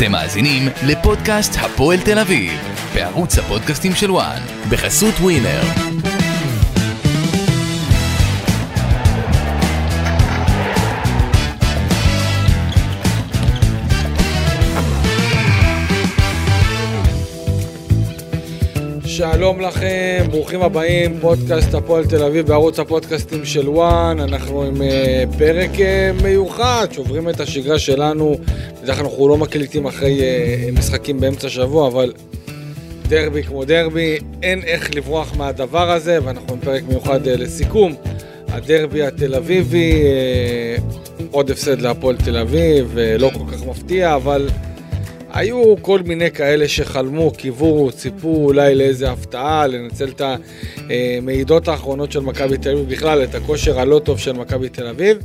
אתם מאזינים לפודקאסט הפועל תל אביב, בערוץ הפודקאסטים של וואן, בחסות ווינר. שלום לכם, ברוכים הבאים, פודקאסט הפועל תל אביב בערוץ הפודקאסטים של וואן, אנחנו עם אה, פרק אה, מיוחד, שוברים את השגרה שלנו, בדרך כלל אנחנו לא מקליטים אחרי אה, משחקים באמצע השבוע, אבל דרבי כמו דרבי, אין איך לברוח מהדבר הזה, ואנחנו עם פרק מיוחד לסיכום, הדרבי התל אביבי, עוד הפסד להפועל תל אביב, לא כל כך מפתיע, אבל... היו כל מיני כאלה שחלמו, קיוו, ציפו אולי לאיזה הפתעה, לנצל את המעידות האחרונות של מכבי תל אביב, בכלל את הכושר הלא טוב של מכבי תל אביב,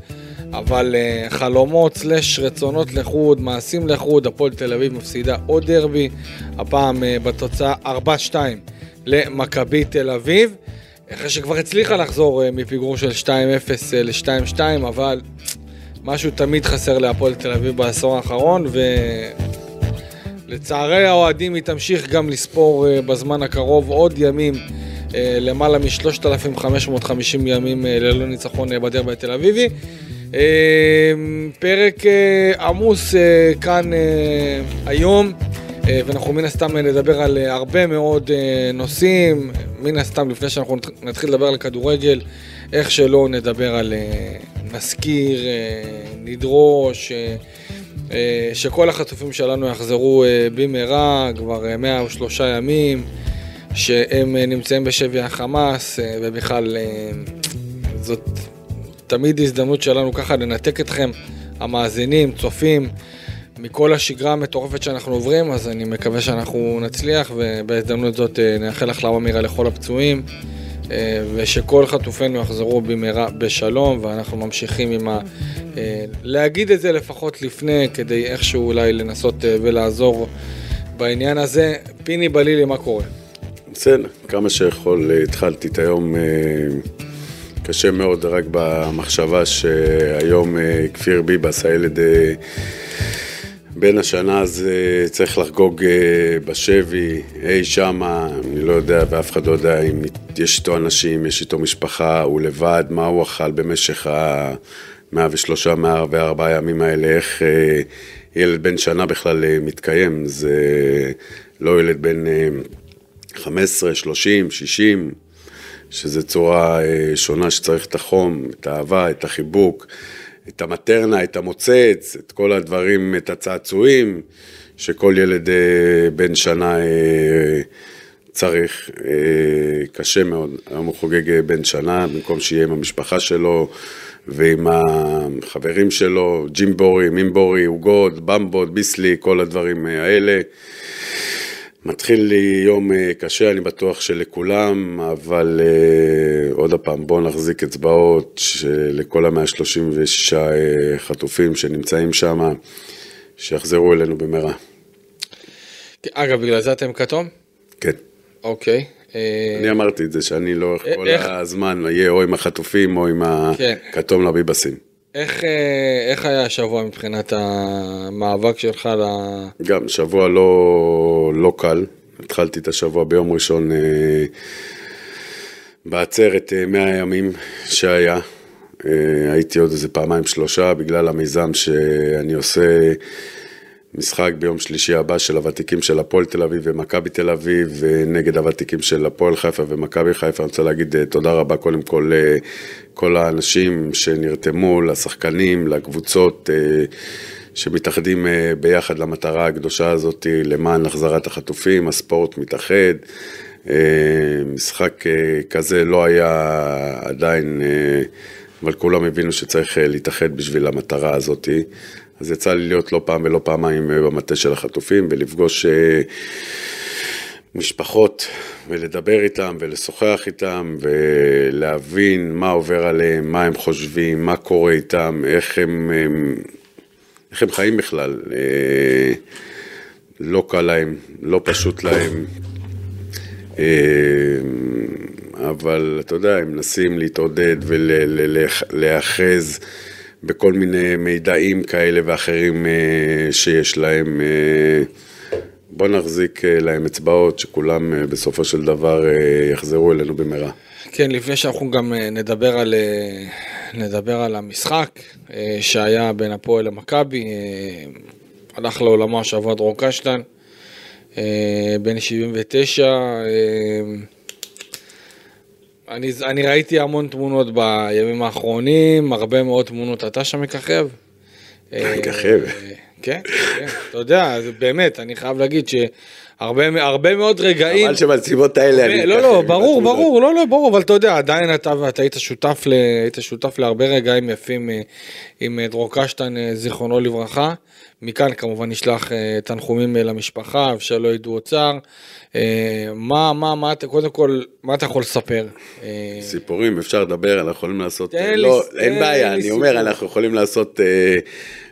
אבל אה, חלומות סלש רצונות לחוד, מעשים לחוד, הפועל תל אביב מפסידה עוד דרבי, הפעם אה, בתוצאה 4-2 למכבי תל אביב, אחרי שכבר הצליחה לחזור אה, מפיגור של 2-0 ל-2-2, אבל משהו תמיד חסר להפועל תל אביב בעשור האחרון, ו... לצערי האוהדים היא תמשיך גם לספור uh, בזמן הקרוב עוד ימים, uh, למעלה מ-3,550 ימים uh, ללא ניצחון בדרבי התל אביבי. פרק עמוס כאן היום, ואנחנו מן הסתם נדבר על הרבה מאוד נושאים, מן הסתם לפני שאנחנו נתחיל לדבר על כדורגל, איך שלא נדבר על נזכיר, נדרוש. אה, שכל החטופים שלנו יחזרו אה, במהרה, כבר 103 אה, ימים, שהם נמצאים בשבי החמאס, ובכלל זאת תמיד הזדמנות שלנו ככה לנתק אתכם, המאזינים, צופים, מכל השגרה המטורפת שאנחנו עוברים, אז אני מקווה שאנחנו נצליח, ובהזדמנות זאת נאחל החלמה מהירה לכל הפצועים. אה, ושכל חטופינו יחזרו במהרה בשלום, ואנחנו ממשיכים עם ה... אה, להגיד את זה לפחות לפני, כדי איכשהו אולי לנסות אה, ולעזור בעניין הזה. פיני בלילי, מה קורה? בסדר, כמה שיכול. התחלתי את היום קשה מאוד, רק במחשבה שהיום כפיר ביבס, הילד... בן השנה הזה צריך לחגוג אה, בשבי, אי שמה, אני לא יודע ואף אחד לא יודע אם יש איתו אנשים, יש איתו משפחה, הוא לבד, מה הוא אכל במשך ה-103-104 ימים האלה, איך אה, ילד בן שנה בכלל אה, מתקיים, זה לא ילד בן 15, 30, 60, שזה צורה שונה שצריך את החום, את האהבה, את החיבוק. את המטרנה, את המוצץ, את כל הדברים, את הצעצועים, שכל ילד אה, בן שנה אה, צריך. אה, קשה מאוד. היום הוא חוגג בן שנה, במקום שיהיה עם המשפחה שלו ועם החברים שלו, ג'ימבורי, מימבורי, עוגות, במבות, ביסלי, כל הדברים האלה. מתחיל לי יום אה, קשה, אני בטוח שלכולם, אבל uh, עוד פעם, בואו נחזיק אצבעות לכל המאה ה-36 uh, חטופים שנמצאים שם, שיחזרו אלינו במהרה. אגב, בגלל זה אתם כתום? כן. אוקיי. אני אמרתי את זה, שאני לא כל הזמן אהיה או עם החטופים או עם כן. הכתום לביבסים. איך, אה, איך היה השבוע מבחינת המאבק שלך ל... גם שבוע לא, לא קל. התחלתי את השבוע ביום ראשון אה, בעצרת 100 אה, ימים שהיה. הייתי עוד איזה פעמיים שלושה בגלל המיזם שאני עושה משחק ביום שלישי הבא של הוותיקים של הפועל תל אביב ומכבי תל אביב נגד הוותיקים של הפועל חיפה ומכבי חיפה. אני רוצה להגיד תודה רבה קודם כל כל האנשים שנרתמו, לשחקנים, לקבוצות אה, שמתאחדים אה, ביחד למטרה הקדושה הזאת למען החזרת החטופים, הספורט מתאחד. אה, משחק כזה לא היה עדיין, אבל כולם הבינו שצריך להתאחד בשביל המטרה הזאת. אז יצא לי להיות לא פעם ולא פעמיים במטה של החטופים ולפגוש משפחות ולדבר איתם ולשוחח איתם ולהבין מה עובר עליהם, מה הם חושבים, מה קורה איתם, איך הם, איך הם חיים בכלל. אה, לא קל להם, לא פשוט להם, אה, אבל אתה יודע, הם מנסים להתעודד ולהיאחז בכל מיני מידעים כאלה ואחרים אה, שיש להם. אה, בוא נחזיק אה, להם אצבעות, שכולם בסופו של דבר יחזרו אלינו במהרה. כן, לפני שאנחנו גם נדבר על, נדבר על המשחק שהיה בין הפועל למכבי, הלך לעולמו השבוע דרור קשטן, בן 79. אני, אני ראיתי המון תמונות בימים האחרונים, הרבה מאוד תמונות. אתה שם מככב? אה, מככב. כן, כן, אתה יודע, באמת, אני חייב להגיד שהרבה הרבה מאוד רגעים... חבל שבנסיבות האלה אני... לא, לא, ברור. ברור, לא, לא, ברור, אבל אתה יודע, עדיין אתה ואתה היית שותף, ל, היית שותף להרבה רגעים יפים אה, עם אה, דרור קשטן, זיכרונו לברכה. מכאן כמובן נשלח אה, תנחומים אה, למשפחה, ושלא ידעו עוד צער. אה, מה, מה, מה, אתה- קודם כל, מה אתה יכול לספר? סיפורים, אפשר לדבר, אנחנו יכולים לעשות... לא, אין בעיה, אני. אומר, אנחנו יכולים לעשות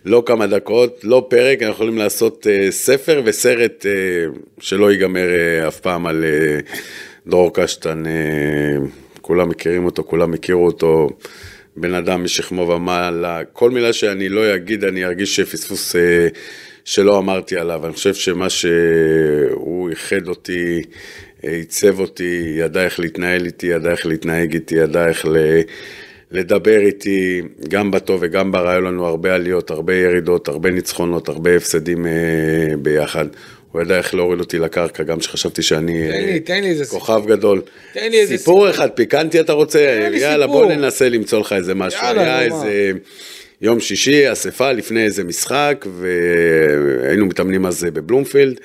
לא כמה דקות, לא פרק, אנחנו יכולים לעשות ספר וסרט שלא ייגמר אף פעם על דרור קשטן. כולם מכירים אותו, כולם הכירו אותו. בן אדם משכמו ומעלה, כל מילה שאני לא אגיד, אני ארגיש שפספוס אה, שלא אמרתי עליו. אני חושב שמה שהוא איחד אותי, אה, עיצב אותי, ידע איך להתנהל איתי, ידע איך להתנהג איתי, ידע איך ל... לדבר איתי, גם בטוב וגם ברע, היו לנו הרבה עליות, הרבה ירידות, הרבה ניצחונות, הרבה הפסדים אה, ביחד. הוא ידע איך להוריד אותי לקרקע, גם כשחשבתי שאני תן לי, תן לי איזה כוכב גדול. תן לי איזה סיפור אחד פיקנטי אתה רוצה? יאללה, סיפור. בוא ננסה למצוא לך איזה משהו. יאללה, היה? איזה יום שישי, אספה לפני איזה משחק, והיינו מתאמנים אז בבלומפילד.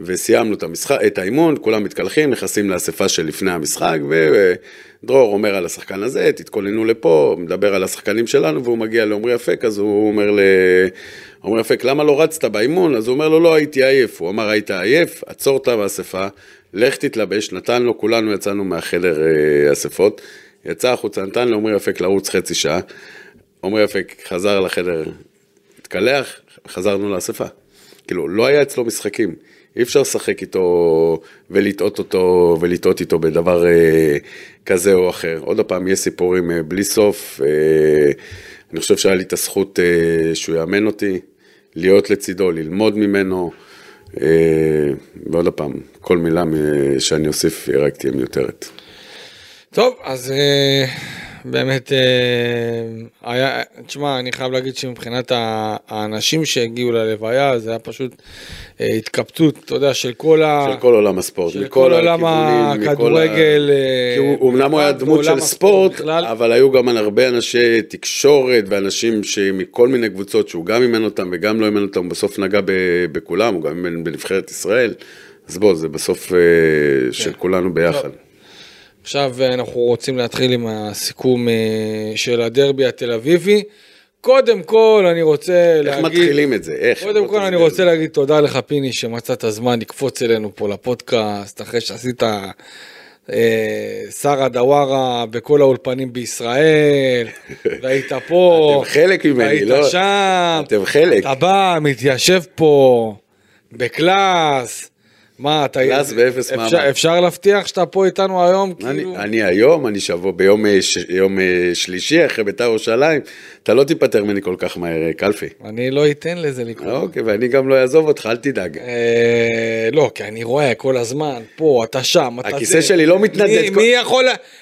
וסיימנו את המשחק, את האימון, כולם מתקלחים, נכנסים לאספה של לפני המשחק, ודרור אומר על השחקן הזה, תתכוננו לפה, מדבר על השחקנים שלנו, והוא מגיע לעומרי אפק, אז הוא אומר לעומרי אפק, למה לא רצת באימון? אז הוא אומר לו, לא, הייתי עייף. הוא אמר, היית עייף, עצור את האספה, לך תתלבש, נתן לו, כולנו יצאנו מהחדר אה, אספות, יצא החוצה, נתן לעומרי אפק לרוץ חצי שעה, עומרי אפק חזר לחדר, התקלח, חזרנו לאספה. כאילו, לא היה אצלו משחקים. אי אפשר לשחק איתו ולטעות אותו ולטעות איתו בדבר אה, כזה או אחר. עוד פעם, יש סיפורים אה, בלי סוף. אה, אני חושב שהיה לי את הזכות אה, שהוא יאמן אותי, להיות לצידו, ללמוד ממנו. אה, ועוד פעם, כל מילה שאני אוסיף היא רק תהיה מיותרת. טוב, אז אה, באמת, אה, היה, תשמע, אני חייב להגיד שמבחינת האנשים שהגיעו ללוויה, זה היה פשוט אה, התקפטות, אתה יודע, של כל ה... של כל עולם הספורט, של מכל כל עולם מכל הכדורגל, אה, כי הוא היה דמות של ספורט, בכלל. אבל היו גם הרבה אנשי תקשורת ואנשים שמכל מיני קבוצות שהוא גם אימן אותם וגם לא אימן אותם, הוא בסוף נגע בכולם, הוא גם אימן בנבחרת ישראל. אז בוא, זה בסוף של כן. כולנו ביחד. עכשיו אה, אנחנו רוצים להתחיל עם הסיכום אה, של הדרבי התל אביבי. קודם כל, אני רוצה איך להגיד... מתחילים את זה? איך? קודם כל אני. רוצה להגיד תודה לך פיני שמצאת זמן לקפוץ אלינו פה לפודקאסט אחרי שעשית אה, שרה דווארה בכל האולפנים בישראל והיית פה, אתם חלק ממני, והיית לא? שם, אתם חלק. אתה בא, מתיישב פה בקלאס, מה אתה, קלאס באפס מעמד. אפשר להבטיח שאתה פה איתנו היום, אני, כאילו, אני היום, אני שבוע ביום אה, אה, שלישי אחרי בית"ר ירושלים, אתה לא תיפטר ממני כל כך מהר, אה, קלפי. אני לא אתן לזה לקרות. אוקיי, ואני גם לא אעזוב אותך, אל תדאג. לא, כי אני רואה כל הזמן, פה, אתה שם, אתה הכיסא. שלי לא מתנדנד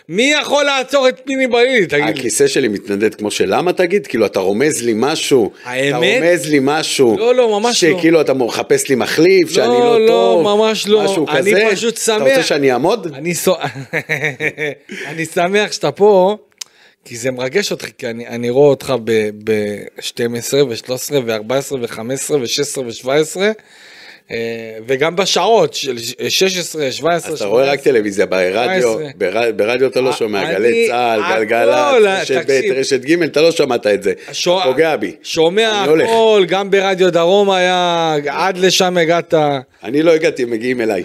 מי- יכול- לעצור את פיני בלילי, תגיד לי? הכיסא שלי מתנדד כמו שלמה תגיד? כאילו אתה רומז לי משהו, האמת? אתה רומז לי משהו, לא, לא, ממש לא. שכאילו אתה מחפש לי מחליף, שאני לא לא, טוב, ממש לא. משהו אני כזה, פשוט אתה שמח. רוצה שאני אעמוד? אני סו- אני שמח שאתה פה, כי זה מרגש אותך, כי אני, אני רואה אותך ב-12 ו-13 ו-14 ו-15 ו-16 ו-17, וגם בשעות של 16, 17, אז אתה רואה רק טלוויזיה, ברדיו, 17. בר- ברדיו אתה לא אני- שומע, גלי צה"ל, גלגלצ, רשת ב'. רשת ג', אתה לא שמעת את זה, פוגע בי. שומע. הכל, גם ברדיו דרום היה, עד לשם הגעת. אני לא הגעתי, מגיעים אליי.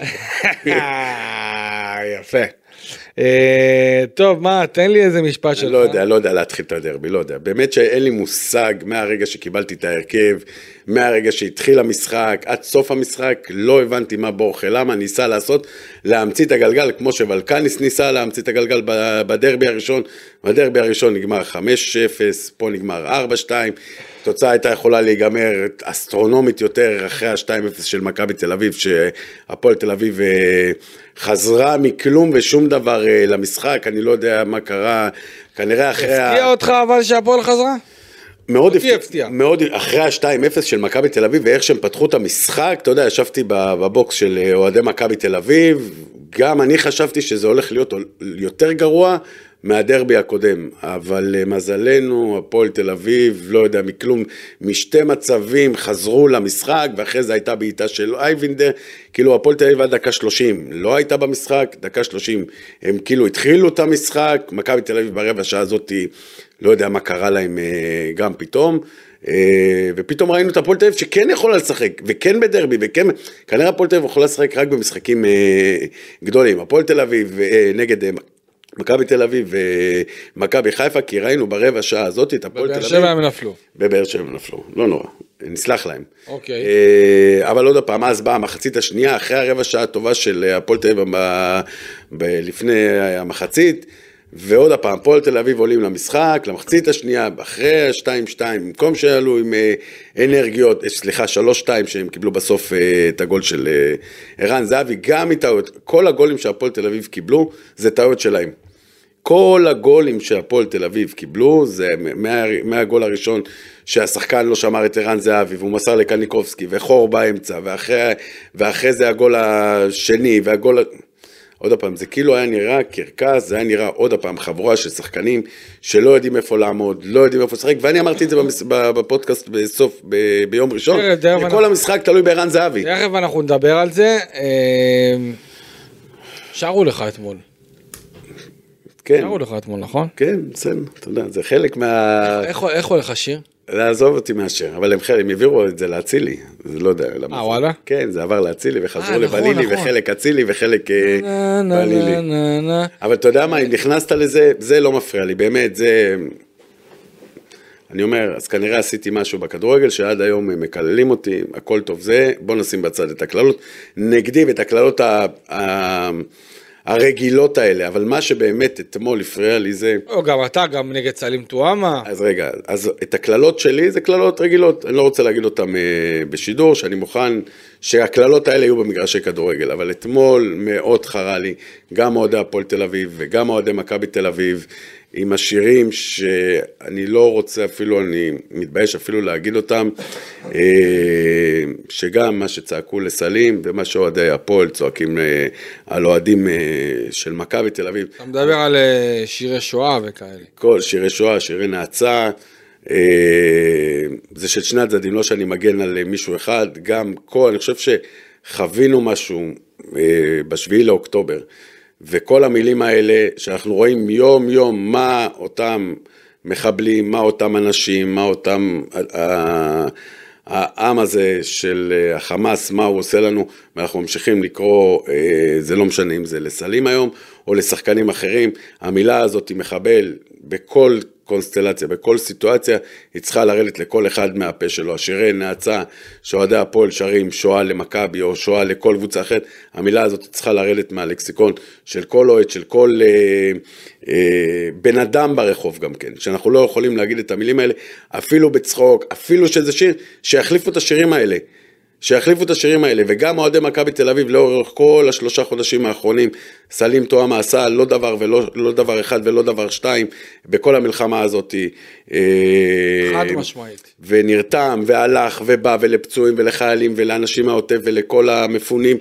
אה, יפה. אה, טוב, מה, תן לי איזה משפט שלך. לא יודע, לא יודע להתחיל את הדרבי, לא יודע. באמת שאין לי מושג מהרגע שקיבלתי את ההרכב, מהרגע שהתחיל המשחק, עד סוף המשחק, לא הבנתי מה בורחה, למה ניסה לעשות, להמציא את הגלגל, כמו שוולקניס ניסה להמציא את הגלגל בדרבי הראשון. בדרבי הראשון נגמר 5-0, פה נגמר 4-2. התוצאה הייתה יכולה להיגמר אסטרונומית יותר אחרי ה-2-0 של מכבי תל אביב, שהפועל תל אביב אה, חזרה מכלום ושום דבר אה, למשחק, אני לא יודע מה קרה, כנראה אחרי... הפתיע ה... אותך אבל שהפועל חזרה? מאוד הפתיע, הפתיע. מאוד, אחרי ה-2-0 של מכבי תל אביב ואיך שהם פתחו את המשחק, אתה יודע, ישבתי בבוקס של אה, אוהדי מכבי תל אביב, גם אני חשבתי שזה הולך להיות יותר גרוע, מהדרבי הקודם, אבל למזלנו, הפועל תל אביב, לא יודע מכלום, משתי מצבים חזרו למשחק, ואחרי זה הייתה בעיטה של אייבינדר, כאילו הפועל תל אביב עד דקה 30 לא הייתה במשחק, דקה 30 הם כאילו התחילו את המשחק, מכבי תל אביב ברבע שעה הזאת, לא יודע מה קרה להם אה, גם פתאום. אה, ופתאום ראינו את הפועל תל אביב שכן יכולה לשחק, וכן בדרבי, וכן, כנראה הפועל תל אביב יכולה לשחק רק במשחקים אה, גדולים. הפועל תל אביב נגד מכבי תל אביב ומכבי חיפה, כי ראינו ברבע שעה הזאת את הפועל תל אביב. בבאר שבע הם נפלו. בבאר שבע הם נפלו, לא נורא, נסלח להם. אוקיי. אה, אבל עוד פעם, אז באה המחצית השנייה, אחרי הרבע שעה הטובה של הפועל תל אביב לפני המחצית. ועוד הפעם, פועל תל אביב עולים למשחק, למחצית השנייה, אחרי ה-2-2, במקום שעלו עם אה, אנרגיות, אה, סליחה, 3-2 שהם קיבלו בסוף אה, את הגול של ערן זהבי, גם מטעויות, כל הגולים שהפועל תל אביב קיבלו, זה טעויות שלהם. כל הגולים שהפועל תל אביב קיבלו, זה מה, מהגול הראשון שהשחקן לא שמר את ערן זהבי והוא מסר לקניקובסקי וחור באמצע ואחרי, ואחרי זה הגול השני והגול... עוד פעם, זה כאילו היה נראה קרקס, זה היה נראה עוד פעם חבורה של שחקנים שלא יודעים איפה לעמוד, לא יודעים איפה לשחק, ואני אמרתי את זה בפודקאסט בסוף, ב, ביום ראשון, כל המשחק תלוי בערן זהבי. תכף אנחנו נדבר על זה. אה, שרו לך אתמול. כן. שרו לך אתמול, נכון? כן, בסדר, אתה יודע, זה חלק מה... איך הולך השיר? לעזוב אותי מהשאר, אבל הם, הם העבירו את זה לאצילי, זה לא יודע למה. אה, וואלה? כן, זה עבר לאצילי וחזרו אה, נכון, לבלילי, נכון. וחלק אצילי וחלק אה, בלילי. אבל אתה יודע מה, אם נכנסת לזה, זה לא מפריע לי, באמת, זה... אני אומר, אז כנראה עשיתי משהו בכדורגל שעד היום הם מקללים אותי, הכל טוב זה, בוא נשים בצד את הקללות. נגדי ואת הקללות ה... הרגילות האלה, אבל מה שבאמת אתמול הפריע לי זה... או, גם אתה, גם נגד סלים טועמה. אז רגע, אז את הקללות שלי זה קללות רגילות, אני לא רוצה להגיד אותן אה, בשידור, שאני מוכן שהקללות האלה יהיו במגרשי כדורגל, אבל אתמול מאוד חרה לי, גם אוהדי הפועל תל אביב וגם אוהדי מכבי תל אביב, עם השירים שאני לא רוצה אפילו, אני מתבייש אפילו להגיד אותם, אה, שגם מה שצעקו לסלים ומה שאוהדי הפועל צועקים אה, על אוהדים אה, של מכבי תל אביב. אתה מדבר על שירי שואה וכאלה. כל שירי שואה, שירי נאצה. זה של שני הצדדים, לא שאני מגן על מישהו אחד, גם כל, אני חושב שחווינו משהו בשביעי לאוקטובר. וכל המילים האלה שאנחנו רואים יום יום מה אותם מחבלים, מה אותם אנשים, מה אותם, העם הזה של אה, החמאס, מה הוא עושה לנו, ואנחנו ממשיכים לקרוא, אה, זה לא משנה אם זה לסלים היום או לשחקנים אחרים, המילה הזאת היא מחבל בכל קונסטלציה, בכל סיטואציה, היא צריכה לרדת לכל אחד מהפה שלו. השירי נאצה שאוהדי הפועל שרים שואה למכבי או שואה לכל קבוצה אחרת, המילה הזאת צריכה לרדת מהלקסיקון של כל אוהד, של כל אה, אה, בן אדם ברחוב גם כן, שאנחנו לא יכולים להגיד את המילים האלה, אפילו בצחוק, אפילו שזה שיר, שיחליפו את השירים האלה. שיחליפו את השירים האלה, וגם אוהדי מכבי תל אביב לאורך כל השלושה חודשים האחרונים, סלים תואם עשה לא דבר ולא לא דבר אחד ולא דבר שתיים בכל המלחמה הזאת. אה, חד משמעית. ונרתם והלך ובא ולפצועים ולחיילים ולאנשים מהעוטף ולכל המפונים.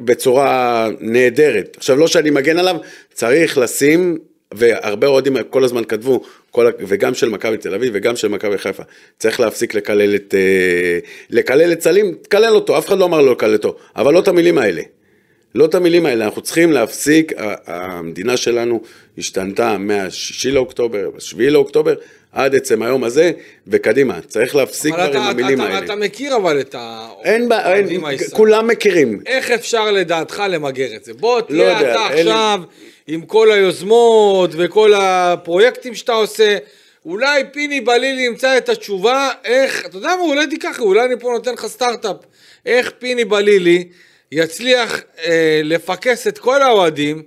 בצורה נהדרת. עכשיו, לא שאני מגן עליו, צריך לשים והרבה אוהדים כל הזמן כתבו, כל, וגם של מכבי תל אביב וגם של מכבי חיפה, צריך להפסיק לקלל את, אה, לקלל את סלים, תקלל אותו, אף אחד לא אמר לו לקלל אותו, אבל לא את המילים האלה. לא את המילים האלה, אנחנו צריכים להפסיק, המדינה שלנו השתנתה מה-6 לאוקטובר, ב-7 לאוקטובר, עד עצם היום הזה, וקדימה, צריך להפסיק כבר עם המילים אתה, האלה. אתה מכיר אבל את האוהדים הישראלים. כולם מכירים. איך אפשר לדעתך למגר את זה? בוא תהיה לא אתה יודע, עכשיו... עם כל היוזמות וכל הפרויקטים שאתה עושה, אולי פיני בלילי ימצא את התשובה, איך, אתה יודע מה, אולי תיקח, אולי אני פה נותן לך סטארט-אפ, איך פיני בלילי יצליח אה, לפקס את כל האוהדים,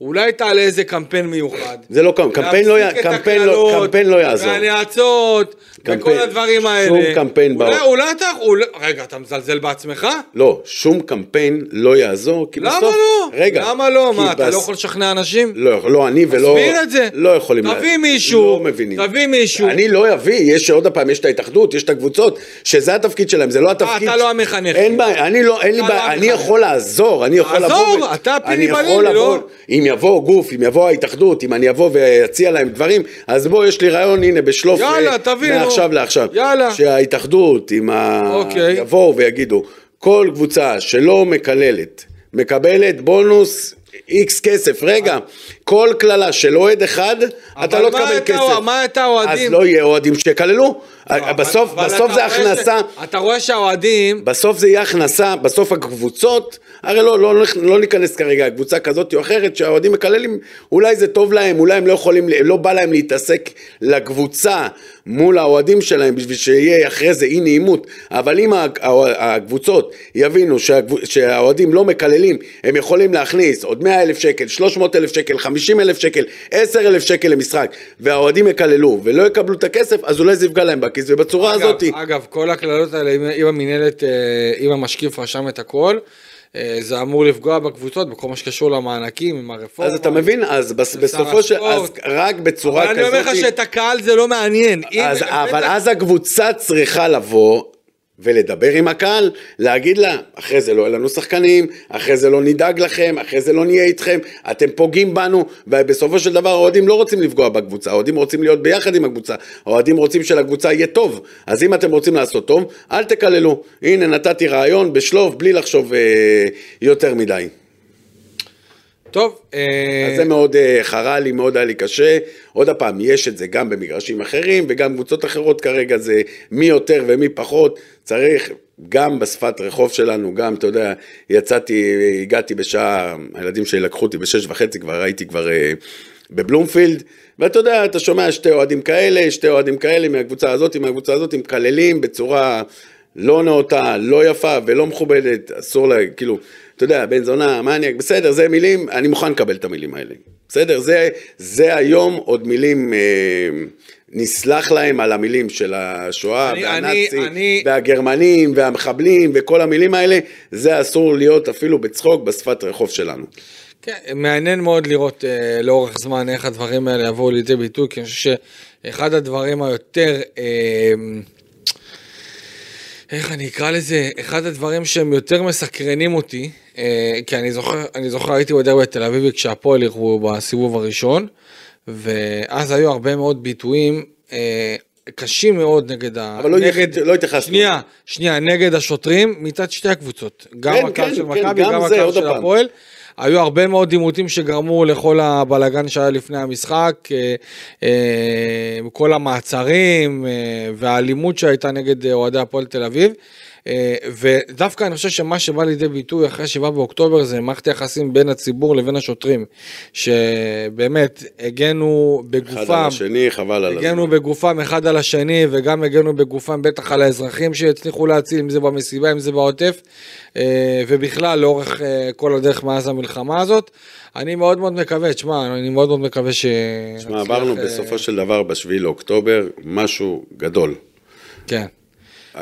אולי תעלה איזה קמפיין מיוחד. זה לא קמפיין, קמפיין לא, קמפיין לא, קמפיין לא יעזור. והנאצות, וכל הדברים האלה. שום קמפיין אולי, בעולם. אולי אתה, אולי, רגע, אתה מזלזל בעצמך? לא, שום קמפיין לא יעזור, כי למה בסוף... לא? רגע. למה לא? מה, אתה בס- לא יכול לשכנע אנשים? לא, לא אני ולא... תסביר את זה. לא יכולים... תביא לה- מישהו, לא מבינים. תביא מישהו. אני לא אביא, יש עוד פעם, יש את ההתאחדות, יש את הקבוצות, שזה התפקיד שלהם, זה לא התפקיד... אתה לא המחנך. אין בעיה, אני לא, אין לי אתה בעיה, לא אני. יכול לעזור, אני יכול לבוא... ו- אתה פיני לא? אם יבוא גוף, אם יבוא ההתאחדות, אם אני אבוא ואציע להם דברים, אז בוא, יש לי רעיון, הנה, בשלוף, יאללה, אה, תביא, נו. מעכשיו לעכשיו. יאללה. שההתאחדות, עם ה... אוקיי. יבואו ויגידו, כל קבוצה שלא מקללת, מקבלת בונוס איקס כסף, רגע, כל קללה של אוהד אחד, אתה אבל לא תקבל כסף. מה אתה אוהדים? אז לא יהיה אוהדים שיקללו, בסוף, אבל בסוף אתה זה רואה ש- הכנסה, אתה רואה שהאוהדים, בסוף זה יהיה הכנסה, בסוף הקבוצות, הרי לא, לא, לא ניכנס כרגע, קבוצה כזאת או אחרת, שהאוהדים מקללים, אולי זה טוב להם, אולי הם לא יכולים, לא בא להם להתעסק לקבוצה מול האוהדים שלהם בשביל שיהיה אחרי זה אי נעימות, אבל אם הקבוצות יבינו שהאוהדים לא מקללים, הם יכולים להכניס עוד 100 אלף שקל, 300 אלף שקל, 50 אלף שקל, 10 אלף שקל למשחק, והאוהדים יקללו ולא יקבלו את הכסף, אז אולי זה יפגע להם בכיס, ובצורה אגב, הזאת... אגב, כל הקללות האלה, אם- המינהלת, אה, אם המשקיף רשם את הכל, זה אמור לפגוע בקבוצות, בכל מה שקשור למענקים, עם הרפורמה. אז אתה מבין, אז בס- בסופו של... אז. רק בצורה אבל כזאת... אני אומר לך שאת הקהל זה לא מעניין. אז, אבל אז הקבוצה צריכה לבוא ולדבר עם הקהל, להגיד לה, אחרי זה לא יהיה לנו שחקנים, אחרי זה לא נדאג לכם, אחרי זה לא נהיה איתכם, אתם פוגעים בנו, ובסופו של דבר האוהדים לא רוצים לפגוע בקבוצה, האוהדים רוצים להיות ביחד עם הקבוצה, האוהדים רוצים שלקבוצה יהיה טוב, אז אם אתם רוצים לעשות טוב, אל תקללו. הנה נתתי רעיון בשלוף, בלי לחשוב אה, יותר מדי. טוב, אה, אז זה מאוד אה, חרה לי, מאוד היה לי קשה. עוד פעם, יש את זה גם במגרשים אחרים וגם קבוצות אחרות כרגע, זה מי יותר ומי פחות. צריך גם בשפת רחוב שלנו, גם, אתה יודע, יצאתי, הגעתי בשעה, הילדים שלי לקחו אותי בשש וחצי, כבר הייתי כבר אה, בבלומפילד, ואתה יודע, אתה שומע שתי אוהדים כאלה, שתי אוהדים כאלה מהקבוצה הזאת, מהקבוצה הזאת, מקללים בצורה... לא נאותה, לא יפה ולא מכובדת, אסור לה, כאילו, אתה יודע, בן זונה, מניאק, בסדר, זה מילים, אני מוכן לקבל את המילים האלה. בסדר, זה, זה היום עוד מילים, אה, נסלח להם על המילים של השואה, אני- והנאצים, אני- אני- והגרמנים, והמחבלים, וכל המילים האלה, זה אסור להיות אפילו בצחוק בשפת רחוב שלנו. כן, מעניין מאוד לראות אה, לאורך זמן איך הדברים האלה יבואו לידי ביטוי, כי אני חושב שאחד הדברים היותר, אה, איך אני אקרא לזה, אחד הדברים שהם יותר מסקרנים אותי, אה, כי אני זוכר, אני זוכר הייתי בדרך בתל אביב כשהפועל אירחו בסיבוב הראשון, ואז היו הרבה מאוד ביטויים אה, קשים מאוד נגד ה... אבל לא נגד, לא התייחסנו. שנייה, שנייה, נגד השוטרים מצד שתי הקבוצות. גם כן, הקהל כן, של כן, מכבי, גם גם זה, הקהל של. הפועל. היו הרבה מאוד עימותים שגרמו לכל הבלגן שהיה לפני המשחק, אה, אה, כל המעצרים אה, והאלימות שהייתה נגד אוהדי הפועל תל אביב. אה, ודווקא אני חושב שמה שבא לידי ביטוי אחרי 7 באוקטובר זה מערכת היחסים בין הציבור לבין השוטרים, שבאמת הגנו אחד בגופם. על השני, חבל על הגנו הזמן. בגופם אחד על השני וגם הגנו בגופם בטח על האזרחים שהצליחו להציל, אם זה במסיבה, אם זה בעוטף, אה, ובכלל לאורך אה, כל הדרך מאז המלחמה הזאת. אני מאוד מאוד מקווה, תשמע, אני מאוד מאוד מקווה ש... תשמע, עברנו בסופו של דבר בשביעי לאוקטובר משהו גדול. כן.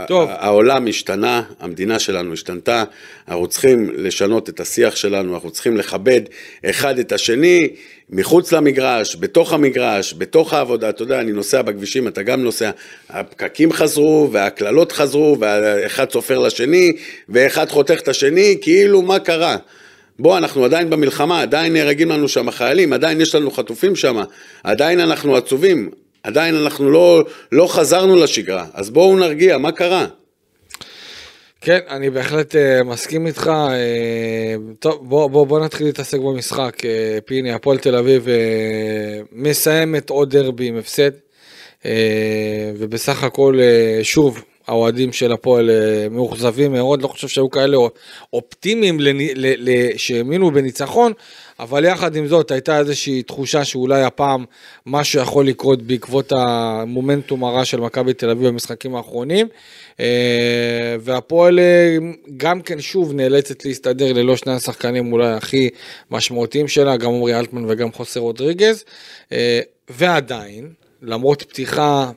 טוב. העולם השתנה, המדינה שלנו השתנתה, אנחנו צריכים לשנות את השיח שלנו, אנחנו צריכים לכבד אחד את השני, מחוץ למגרש, בתוך המגרש, בתוך העבודה, אתה יודע, אני נוסע בכבישים, אתה גם נוסע, הפקקים חזרו, והקללות חזרו, ואחד סופר לשני, ואחד חותך את השני, כאילו מה קרה? בוא, אנחנו עדיין במלחמה, עדיין נהרגים לנו שם חיילים, עדיין יש לנו חטופים שם, עדיין אנחנו עצובים, עדיין אנחנו לא, לא חזרנו לשגרה, אז בואו נרגיע, מה קרה? כן, אני בהחלט uh, מסכים איתך. Uh, טוב, בוא, בוא, בוא נתחיל להתעסק במשחק. Uh, פיני, הפועל תל אביב uh, מסיימת עוד דרבי עם הפסד. Uh, ובסך הכל, uh, שוב, האוהדים של הפועל uh, מאוכזבים מאוד, לא חושב שהיו כאלה אופטימיים לני- ל- ל- שהאמינו בניצחון, אבל יחד עם זאת הייתה איזושהי תחושה שאולי הפעם משהו יכול לקרות בעקבות המומנטום הרע של מכבי תל אביב במשחקים האחרונים. אה, והפועל אה, גם כן שוב נאלצת להסתדר ללא שני השחקנים אולי הכי משמעותיים שלה, גם עמרי אלטמן וגם חוסר רודריגז. אה, ועדיין, למרות פתיחה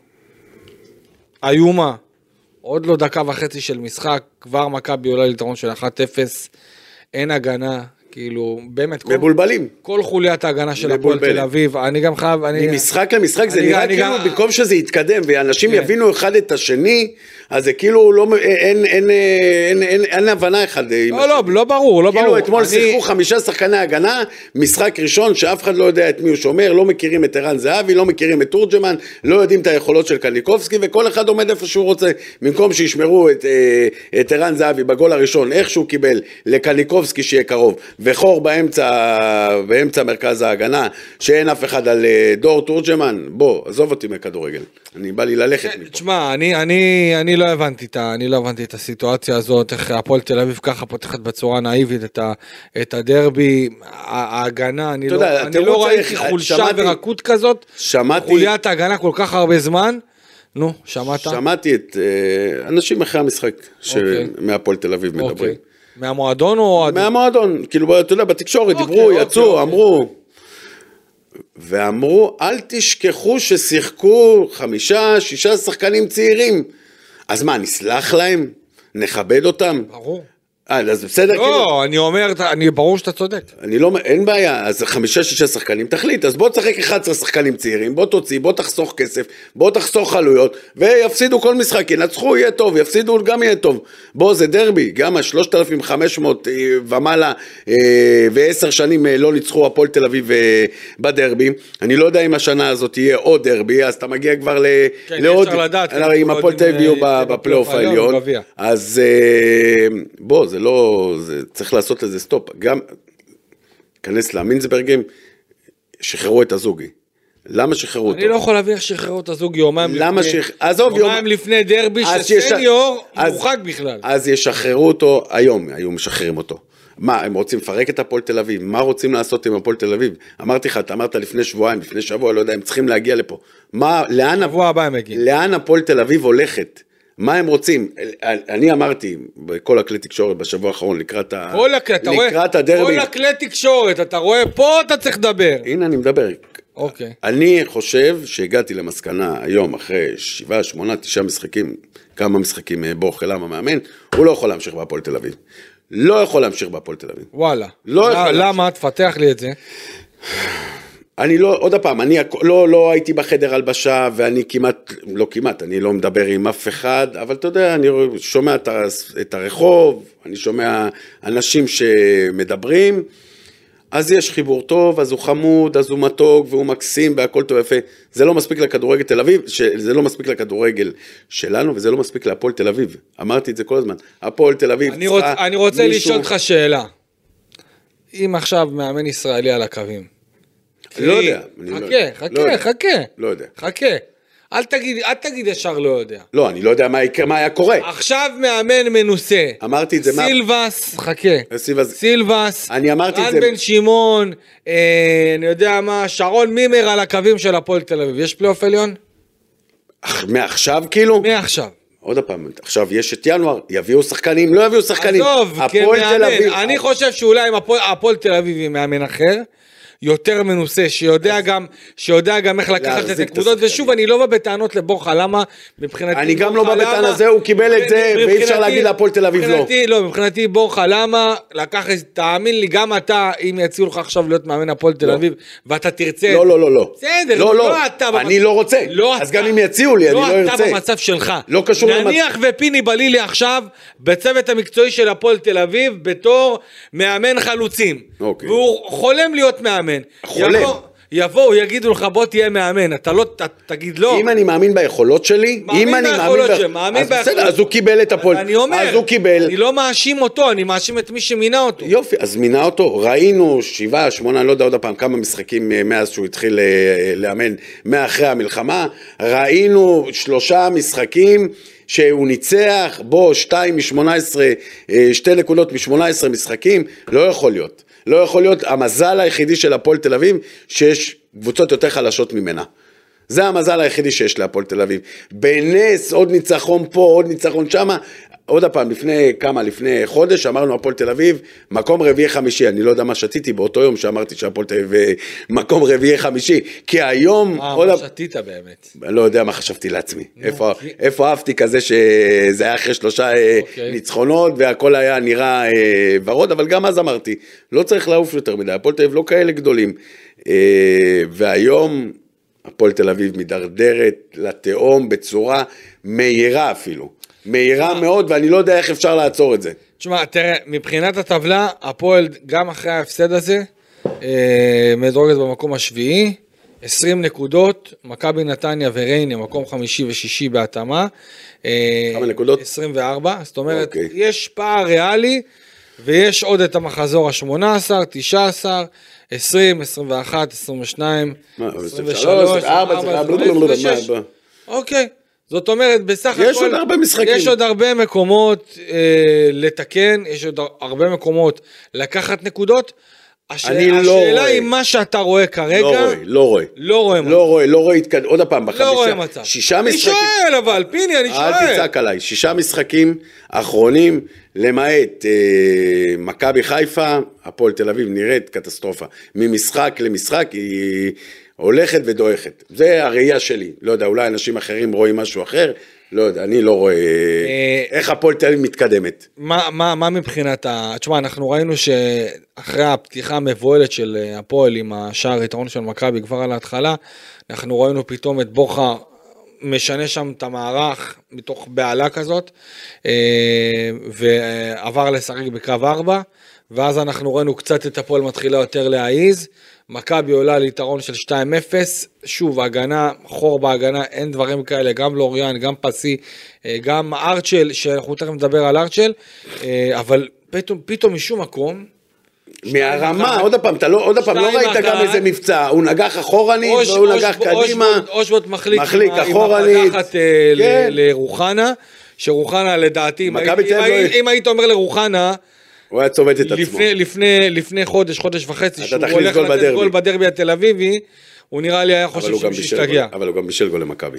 איומה, עוד לא דקה וחצי של משחק, כבר מכבי עולה ליתרון של 1-0, אין הגנה, כאילו, באמת, כל, מבולבלים. כל חוליית ההגנה של הפועל. תל אביב, אני גם חייב, אני... ממשחק למשחק זה אני- נראה אני כאילו גם- במקום שזה יתקדם ואנשים כן. יבינו אחד את השני, אז זה כאילו לא, אין, אין, אין, אין, אין הבנה אחד עם לא, לא, לא ברור, לא ברור. כאילו אתמול אני- שיחקו חמישה שחקני הגנה, משחק ראשון שאף אחד לא יודע את מי הוא שומר, לא מכירים את ערן זהבי, לא מכירים את תורג'מן, לא יודעים את היכולות של קניקובסקי, וכל אחד עומד איפה שהוא רוצה. במקום שישמרו את, אה, את ערן זהבי בגול הראשון, איך שהוא קיבל לקניקובסקי שיהיה קרוב, וחור באמצע, באמצע מרכז ההגנה, שאין אף אחד על אה, דור תורג'מן, בוא, עזוב אותי מכדורגל. אני בא לי ללכת מפה. תשמע, אני, אני, אני, לא הבנתי את אני לא הבנתי את הסיטואציה הזאת, איך הפועל תל אביב ככה פותחת בצורה נאיבית את, ה, את הדרבי, ההגנה, אני אתה לא, יודע, אני לא ראיתי חולשה שמעתי- ורקות כזאת, שמעתי- חוליית ההגנה כל כך הרבה זמן, נו, שמעת? שמעתי את אה, אנשים אחרי המשחק, אוקיי. מהפועל תל אביב מדברים. אוקיי. מהמועדון או... אוהדים? מהמועדון, כאילו, אתה יודע, בתקשורת אוקיי, דיברו, אוקיי, יצאו, אוקיי. אמרו. ואמרו, אל תשכחו ששיחקו חמישה, שישה שחקנים צעירים. אז מה, נסלח להם? נכבד אותם? ברור. אה, אז בסדר, כאילו, לא, אני אומר, אני, ברור שאתה צודק. אני לא, אין בעיה, אז חמישה, שישה שחקנים, תחליט, אז בוא תשחק 11 שחקנים צעירים, בוא תוציא, בוא תחסוך כסף, בוא תחסוך עלויות, ויפסידו כל משחק, ינצחו יהיה טוב, יפסידו גם יהיה טוב. בוא, זה דרבי, גם ה-3,500 ומעלה אה, ועשר שנים אה, לא ניצחו הפועל תל אביב אה, בדרבי. אני לא יודע אם השנה הזאת יהיה עוד דרבי, אז אתה מגיע כבר ל... כן, לעוד... אפשר לדעת, אם אנחנו הפועל לא תל אביב יהיו אה, בפלייאוף העליון. אז אה, בוא, זה לא... זה, צריך לעשות לזה סטופ. גם... כנס למינסברגים, שחררו את הזוגי. למה שחררו אותו? אני לא יכול להבין איך שחררו את הזוג יומיים למה לפני, שח- עזוב, יום- יומיים לפני דרבי שסניור אז- מורחק בכלל. אז ישחררו אותו, היום היו משחררים אותו. מה, הם רוצים לפרק את הפועל תל אביב? מה רוצים לעשות עם הפועל תל אביב? אמרתי לך, אתה אמרת לפני שבועיים, לפני שבוע, לא יודע, הם צריכים להגיע לפה. מה, לאן, שבוע הבא הם מגיעים. לאן הפועל תל אביב הולכת? מה הם רוצים? אני אמרתי בכל הכלי תקשורת בשבוע האחרון לקראת, ה... כל אתה רואה, לקראת הדרבי. כל הכלי תקשורת, אתה רואה, פה אתה צריך לדבר. הנה אני מדבר. אוקיי. אני חושב שהגעתי למסקנה היום, אחרי שבעה, שמונה, תשעה משחקים, כמה משחקים אה, בורחל המאמן, הוא לא יכול להמשיך בהפועל תל אביב. לא יכול להמשיך בהפועל תל אביב. וואלה. לא למה- יכול למה? תפתח לי את זה. אני לא, עוד פעם, אני לא, לא הייתי בחדר הלבשה ואני כמעט, לא כמעט, אני לא מדבר עם אף אחד, אבל אתה יודע, אני שומע את, הרחוב, אני שומע אנשים שמדברים, אז יש חיבור טוב, אז הוא חמוד, אז הוא מתוק והוא מקסים והכל טוב ויפה. זה לא מספיק לכדורגל תל אביב, ש- זה לא מספיק לכדורגל שלנו וזה לא מספיק להפועל תל אביב. אמרתי את זה כל הזמן. הפועל תל אביב אני רוצ- אני רוצה מישהו- לשאול אותך שאלה. אם עכשיו מאמן ישראלי על הקווים. לא כי- יודע, לא חכה, יודע. חכה, לא. חכה. לא יודע. חכה. אל תגיד, אל תגיד ישר לא יודע. לא, אני לא יודע מה, יקרה- מה היה קורה. עכשיו מאמן מנוסה. אמרתי את זה, מה- סילבס, חכה. סילבס- סילבס. אני אמרתי את רן זה- בן שמעון, אה, אני יודע מה, שרון מימר על הקווים של הפועל תל אביב. יש פלייאוף עליון? מעכשיו כאילו? מעכשיו. עוד פעם, עכשיו יש את ינואר, יביאו שחקנים, לא יביאו שחקנים. עזוב, כמאמן, אני חושב שאולי אם הפועל- תל אביב עם מאמן אחר, יותר מנוסה, שיודע גם, שיודע גם איך לקחת את הנקודות. ושוב, אני לא בא בטענות לבורחה, למה? מבחינתי... אני גם לא בא בטענה? זה, הוא קיבל את זה, ואי אפשר להגיד להפועל תל אביב לא. לא, מבחינתי בורחה, למה? לקח, תאמין לי, גם אתה, אם יציעו לך עכשיו להיות מאמן הפועל תל לא. אביב, ואתה תרצה... לא, לא, לא, לא. בסדר, לא, לא. אתה... אני לא רוצה. לא אז. גם אם יציעו לי, אני לא לא ארצה. אתה במצב שלך. לא קשור למצב- נניח ופיני בלילי עכשיו בצוות המקצועי של הפועל תל אביב בתור מאמן חלוצים. אוקיי. והוא חולם להיות מאמן. חולם. יבוא- יבואו, יגידו לך בוא תהיה מאמן, אתה לא, ת, תגיד לא. אם אני מאמין ביכולות שלי, מאמין אם אני ביכולות מאמין... ב- מאמין אז ביכולות. בסדר, אז הוא קיבל את הפועל. אני אומר, אז הוא קיבל. אני לא מאשים אותו, אני מאשים את מי שמינה אותו. יופי, אז מינה אותו, ראינו שבעה, שמונה, אני לא יודע עוד פעם כמה משחקים אה, מאז שהוא התחיל אה, לאמן, מאחרי המלחמה, ראינו שלושה משחקים שהוא ניצח, בוא, שתיים משמונה עשרה, אה, שתי נקודות משמונה עשרה משחקים, לא יכול להיות. לא יכול להיות המזל היחידי של הפועל תל אביב, שיש קבוצות יותר חלשות ממנה. זה המזל היחידי שיש להפועל תל אביב. בנס, עוד ניצחון פה, עוד ניצחון שמה. עוד פעם, לפני כמה, לפני חודש, אמרנו הפועל תל אביב, מקום רביעי חמישי, אני לא יודע מה שתיתי באותו יום שאמרתי שהפועל תל אביב אה, מקום רביעי חמישי, כי היום, מה, מה שתית באמת? אני לא יודע מה חשבתי לעצמי. איפה, אהבתי כזה שזה היה אחרי שלושה אה, אוקיי. ניצחונות והכל היה נראה אה, ורוד, אבל גם אז אמרתי, לא צריך לעוף יותר מדי, הפועל תל אביב לא כאלה גדולים. אה, והיום הפועל תל אביב מידרדרת לתהום בצורה מהירה אפילו. מהירה מאוד, ואני לא יודע איך אפשר לעצור את זה. תשמע, תראה, מבחינת הטבלה, הפועל, גם אחרי ההפסד הזה, אה, מדורגת במקום השביעי, 20 נקודות, מכבי נתניה וריינה, מקום חמישי ושישי בהתאמה. אה, כמה נקודות? 24, זאת אומרת, אוקיי. יש פער ריאלי, ויש עוד את המחזור ה-18, 19, 20, 21, 22, מה, אבל זה 23, שלוש, ארבע, 24, זה- בלה, בלה, 26. מה, מה. אוקיי. זאת אומרת, בסך הכל... יש עוד הרבה משחקים. יש עוד הרבה מקומות אה, לתקן, יש עוד הרבה מקומות לקחת נקודות. הש... אני לא השאלה רואה. היא מה שאתה רואה כרגע, לא רואה, לא רואה. לא רואה מצב. לא רואה, לא רואה התקדמות, עוד פעם, בחמישה, לא רואה מצב. שישה אני משחקים, שואל אבל, פיני, אני שואל. אל תצעק עליי, שישה משחקים אחרונים, למעט אה, מכבי חיפה, הפועל תל אביב נראית קטסטרופה. ממשחק למשחק היא הולכת ודועכת. זה הראייה שלי. לא יודע, אולי אנשים אחרים רואים משהו אחר, לא יודע, אני לא רואה אה, איך הפועל תל אביב מתקדמת. מה, מה, מה מבחינת ה... תשמע, אנחנו ראינו שאחרי הפתיחה המבוהלת של אה, הפועל עם השער יתרון של מכבי כבר על ההתחלה, אנחנו ראינו פתאום את בוכה משנה שם את המערך מתוך בהלה כזאת, אה, ועבר לשחק בקו 4, ואז אנחנו ראינו קצת את הפועל מתחילה יותר להעיז. מכבי עולה על יתרון של 2-0, שוב, הגנה, חור בהגנה, אין דברים כאלה, גם לוריאן, גם פסי, אה, גם ארצ'ל, שאנחנו תכף נדבר על ארצ'ל, אה, אבל פתאום, פתאום משום מקום, מהרמה. עוד פעם, אתה לא, עוד פעם, לא ראית גם. איזה מבצע, הוא נגח אחורנית, אוש- והוא אוש- נגח אוש- קדימה, אושבוט מחליק, מחליק עם ה- עם אחורנית, הפתחת, אה, ל- כן. לרוחנה, שרוחנה לדעתי, אם אם לא- אם היית אומר לרוחנה, הוא היה צובט את עצמו. לפני, לפני, לפני חודש, חודש וחצי, שהוא הולך לתת. גול בדרבי התל אביבי, הוא נראה לי היה חושב הוא גם שמישהו בישל גול- השתגע. אבל הוא גם בישל גול למכבי.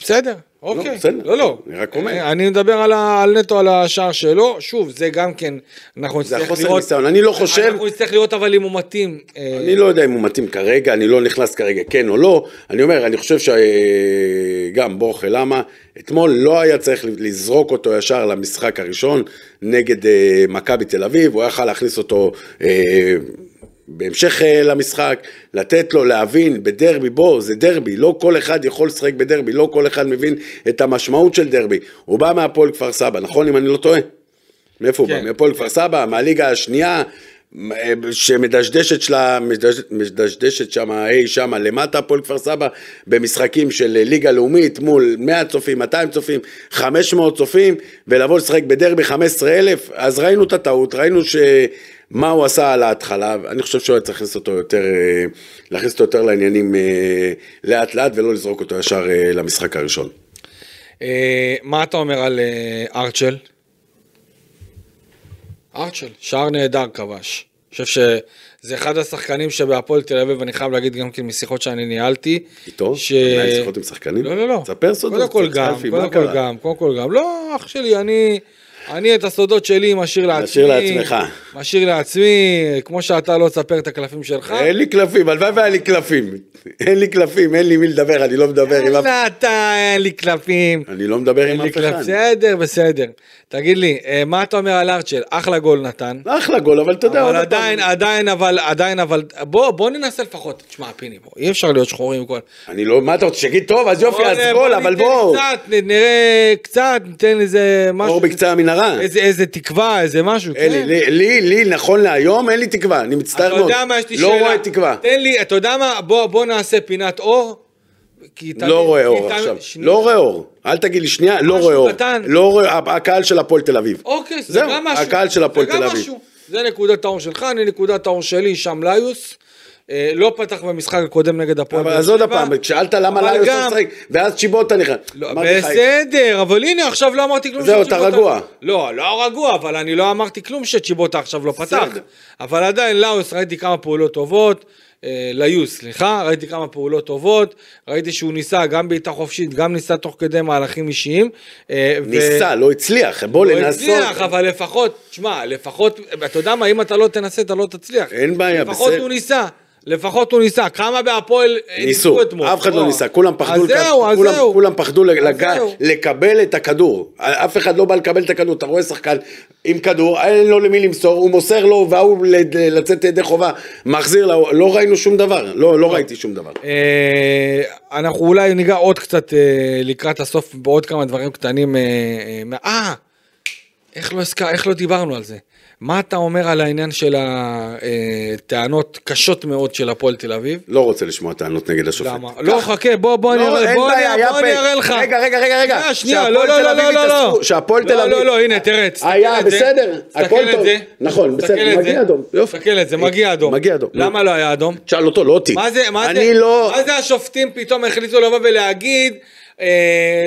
בסדר, אוקיי. בסדר. לא, לא. אני רק אומר. אה, אני מדבר על, ה, על נטו על השער שלו, שוב, זה גם כן, אנחנו זה נצטרך החוסר לראות, ניסיון, אני לא חושב, אנחנו נצטרך לראות אבל אם הוא מתאים. אה, אני לא יודע אם הוא מתאים כרגע, אני לא נכנס כרגע כן או לא, אני אומר, אני חושב שגם בורחה למה, אתמול לא היה צריך לזרוק אותו ישר למשחק הראשון נגד אה, מכבי תל אביב, הוא היה יכול להכניס אותו בהמשך אה, למשחק, לתת לו להבין בדרבי, בוא, זה דרבי, לא כל אחד יכול לשחק בדרבי, לא כל אחד מבין את המשמעות של דרבי. הוא בא מהפועל כפר סבא, נכון אם אני לא טועה? מאיפה הוא כן. בא? מהפועל כפר סבא, מהליגה השנייה, שמדשדשת שלה, מדשדשת- מדשדשת שם אי שם למטה, הפועל כפר סבא, במשחקים של ליגה לאומית מול 100 צופים, 200 צופים, 500 צופים, ולבוא לשחק בדרבי 15,000, אז ראינו את הטעות, ראינו ש... מה הוא עשה על ההתחלה, אני חושב שהוא היה צריך להכניס אותו יותר, אה, להכניס אותו יותר לעניינים אה, לאט לאט ולא לזרוק אותו ישר אה, למשחק הראשון. מה אתה אומר על ארצ'ל? ארצ'ל, שער נהדר כבש. אני חושב שזה אחד השחקנים שבהפועל תל אביב, אני חייב להגיד גם כן משיחות שאני ניהלתי. איתו? ש... מנהל שיחות עם שחקנים? לא, לא, לא. תספר סודות. קודם כל גם, קודם כל? גם, קודם כל גם. לא, אח שלי, אני... אני את הסודות שלי משאיר לעצמי. משאיר לעצמך. משאיר לעצמי, כמו שאתה לא תספר את הקלפים שלך. אין לי קלפים, הלוואי והיה לי קלפים. אין לי קלפים, אין לי מי לדבר, אני לא מדבר עם אף... יאללה, אתה, אין לי קלפים. אני לא מדבר עם אף. אחד. בסדר, בסדר. תגיד לי, אה, מה אתה אומר על ארצ'ל? אחלה גול נתן. אחלה גול, אבל אתה יודע, אבל עדיין, עדיין, אבל, עדיין, אבל, בוא, בוא ננסה לפחות. תשמע, פיני, בוא, אי אפשר להיות שחורים כל... אני לא, מה אתה רוצה, שיגיד טוב, אז יופי, אז בוא, גול, בוא אבל נ- נראה קצת, ניתן איזה משהו. אור בקצה המנהרה. איזה, איזה תקווה, איזה משהו. אין לי, כן. לי, לי, לי, נכון להיום, אין לי תקווה, אני מצטער אתה מאוד. יודע מה, יש לי לא שאלה. רואה תקווה. תן לי, אתה יודע מה, בוא, בוא נעשה פינת אור. כי תמיד- לא רואה אור עכשיו. שנייה. לא רואה אור. אל תגיד לי שנייה, לא רואה אור. קטן. לא רואה, הקהל של הפועל תל אביב. אוקיי, זה גם משהו. הקהל של הפועל תל אביב. זה נקודת האור שלך, אני נקודת האור שלי, שם ליוס. אה, לא פתח במשחק הקודם נגד הפועל. אבל אז עוד שבע, פעם, שאלת למה לא היה לשחק, ואז צ'יבוטה נכנס. לא, בסדר, אבל הנה עכשיו לא אמרתי כלום זהו, שצ'יבוטה- אתה רגוע. לא, לא רגוע, אבל אני לא אמרתי כלום שצ'יבוטה עכשיו לא פתח. אבל עדיין לאוס ראיתי כמה פעולות טובות. אה, ליוס, סליחה, ראיתי כמה פעולות טובות, ראיתי שהוא ניסה גם בעיטה חופשית, גם ניסה תוך כדי מהלכים אישיים. אה, ו- ניסה, לא הצליח, בוא לא לנסות. הצליח, אבל לפחות, תשמע, לפחות, אתה יודע מה, אם אתה לא תנסה, אתה לא תצליח. אין בעיה, לפחות בסדר. הוא ניסה. לפחות הוא ניסה, כמה בהפועל אה, ניסו, אתמול. אף אחד לא בוא. ניסה, כולם פחדו, אז לק- זהו, אז כולם, זהו. כולם פחדו זהו. לקבל את הכדור, אף אחד לא בא לקבל את הכדור, אתה רואה שחקן עם כדור, אין לו למי למסור, הוא מוסר לו והוא ל- לצאת ידי חובה, מחזיר לו, לא ראינו שום דבר, לא, לא ראיתי שום דבר. אה, אנחנו אולי ניגע עוד קצת אה, לקראת הסוף בעוד כמה דברים קטנים. אה, אה, אה, לא, איך לא דיברנו על זה? מה אתה אומר על העניין של הטענות קשות מאוד של הפועל תל אביב? לא רוצה לשמוע טענות נגד השופט. למה? לא, חכה, בוא, בוא לא, בוא בעיה, אני בוא אני אראה לך. רגע, רגע, רגע, רגע. שנייה, לא, לא, לא, אביב לא, לא, לא. שהפועל תל לא, אביב- לא, לא, הנה, תראה, תסתכל היה. בסדר, הכל טוב. נכון, בסדר, מגיע. אדום. תסתכל את זה, מגיע אדום. מגיע אדום. למה לא היה אדום? תשאל אותו, לא אותי. מה זה, מה זה, אני לא... מה זה השופטים פתאום החליטו לבוא ולהגיד, אה,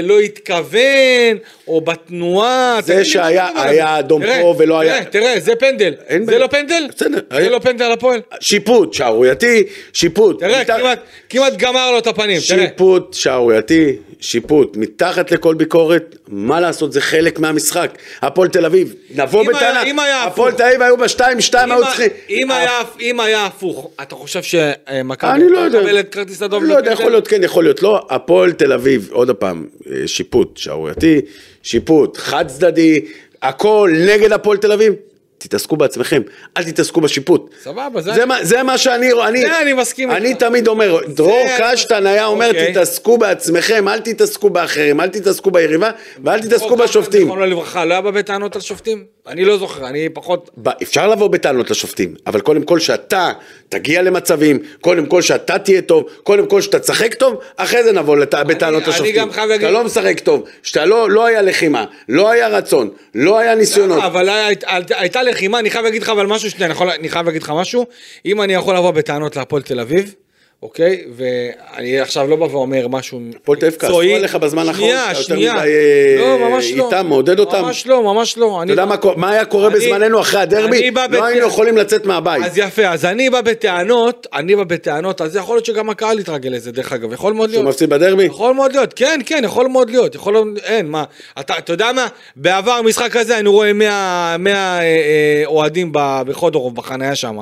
לא התכוון, או בתנועה. זה שהיה- היה על? אדום תראה, פה ולא היה- תראה, תראה, זה פנדל. זה בעיה. לא פנדל? בסדר. זה היה- לא פנדל הפועל? שיפוט שערורייתי, שיפוט. תראה, כמעט, כמעט גמר לו את הפנים, תראה. שיפוט שערורייתי, שיפוט מתחת לכל ביקורת, מה לעשות, זה חלק מהמשחק. הפועל תל אביב, נבוא בטענה, הפועל. תל אביב היו בשתיים, שתיים היו צריכים. אם היה- אם היה הפוך, אתה חושב שמכבי לא מקבלת כרטיס אדום? לא יודע? יכול להיות כן, יכול להיות לא, הפועל תל אביב, עוד פעם, אה, שיפוט שערורייתי, שיפוט חד צדדי, הכל נגד הפועל תל אביב, תתעסקו בעצמכם, אל תתעסקו בשיפוט. סבבה, זה- זה מה- זה מה שאני, אני, זה אני מסכים אני איתך. תמיד אומר, דרור אני קשטן היה אומר, אוקיי. תתעסקו בעצמכם, אל תתעסקו באחרים, אל תתעסקו ביריבה, ואל תתעסקו בשופטים. זיכרונו לברכה, לא היה בא בטענות על שופטים? אני לא זוכר, אני פחות... אפשר לבוא בטענות לשופטים, אבל קודם כל שאתה תגיע למצבים, קודם כל שאתה תהיה טוב, קודם כל שאתה תשחק טוב, אחרי זה נבוא לת... בטענות אני לשופטים. גם חייב להגיד- אתה לא משחק טוב, שאתה לא, לא היה לחימה, לא היה רצון, לא היה ניסיונות. אבל היית- הייתה לחימה, אני חייב להגיד לך אבל משהו, שנייה, אני אני חייב להגיד לך משהו, אם אני יכול לבוא בטענות להפועל תל אביב, אוקיי? ואני עכשיו לא בא ואומר משהו הפועל תל אביב כעסו מקצועי. עליך בזמן האחרון, שנייה, שנייה. אה, לא, ממש לא. איתם, מעודד אותם? ממש לא, ממש לא. אתה יודע מה, קורה- מה היה קורה בזמננו אחרי הדרבי? בא לא היינו יכולים לצאת מהבית. אז יפה, אז אני בא בטענות, אני בא בטענות, אז יכול להיות שגם הקהל יתרגל לזה, דרך אגב, יכול מאוד שהוא להיות. מפסיד בדרבי? יכול מאוד להיות, כן, כן, יכול מאוד להיות, יכול להיות, אין, מה, אתה, יודע מה, בעבר משחק כזה היינו רואים 100 100, אה, אה, אוהדים בחודורוב, בחניה שם.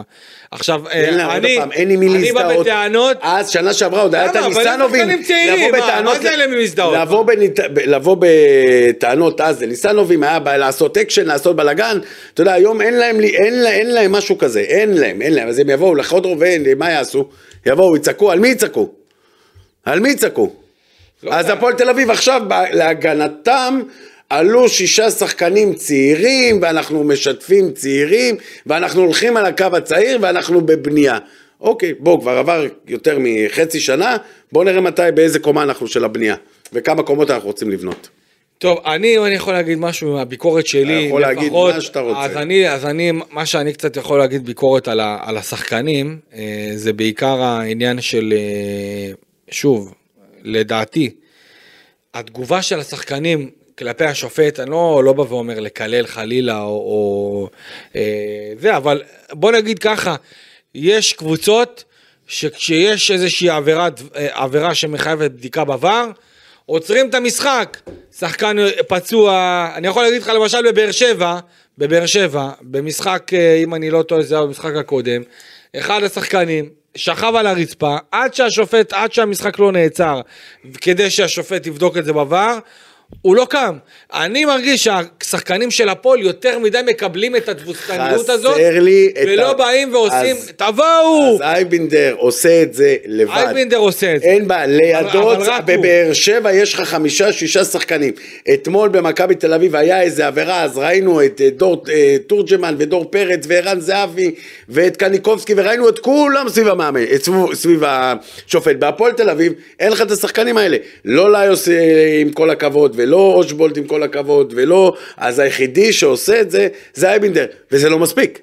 עכשיו, אה, אני, פעם, אין להזדהות. אז, שנה שעברה עוד היה את הניסנובים. לבוא מה? בטענות- מה אז לניסנובים, היה בעיה לעשות אקשן, לעשות בלאגן. אתה יודע, היום אין להם, אין אין להם משהו כזה, אין להם, אין להם. אז הם יבואו לחודורוב ומה יעשו? יבואו, יצעקו, על מי יצעקו? על מי יצעקו? לא אז. הפועל תל אביב עכשיו, להגנתם, עלו שישה שחקנים צעירים, ואנחנו משתפים צעירים, ואנחנו הולכים על הקו הצעיר, ואנחנו בבנייה. אוקיי, בואו, כבר עבר יותר מחצי שנה, בואו נראה מתי, באיזה קומה אנחנו של הבנייה, וכמה קומות אנחנו רוצים לבנות. טוב, אני, אם אני יכול להגיד משהו מהביקורת שלי, אתה יכול להגיד לפחות, מה שאתה רוצה. אז אני, אז אני, מה שאני קצת יכול להגיד ביקורת על, ה, על השחקנים, אה, זה בעיקר העניין של, אה, שוב, לדעתי, התגובה של השחקנים כלפי השופט, אני לא, לא בא ואומר לקלל חלילה או, או אה, זה, אבל בוא נגיד ככה, יש קבוצות שכשיש איזושהי עבירת, אה, עבירה שמחייבת בדיקה בVAR, עוצרים את המשחק, שחקן פצוע, אני יכול להגיד לך למשל בבאר שבע, בבאר שבע, במשחק, אה, אם אני לא טועה, זה היה במשחק הקודם, אחד השחקנים שכב על הרצפה, עד שהשופט, עד שהמשחק לא נעצר, כדי שהשופט יבדוק את זה בVAR, הוא לא קם. אני מרגיש שהשחקנים של הפועל יותר מדי מקבלים את התבוסתנות הזאת, לי את ולא ה- באים ועושים, אז- תבואו! אז אייבינדר עושה את זה לבד. אייבינדר עושה את זה. אין בעיה, לידו. בבאר שבע יש לך חמישה, שישה שחקנים. אתמול במכבי תל אביב היה איזה עבירה, אז ראינו את אה, דור אה, תורג'מן ודור פרץ וערן זהבי ואת קניקובסקי, וראינו את כולם סביב המאמן, אה, סביב- סביב השופט. בהפועל תל אביב אין לך את השחקנים האלה. לא ליוס עם כל הכבוד, ולא אושבולד עם כל הכבוד, ולא... אז היחידי שעושה את זה, זה אייבינדר, וזה לא מספיק.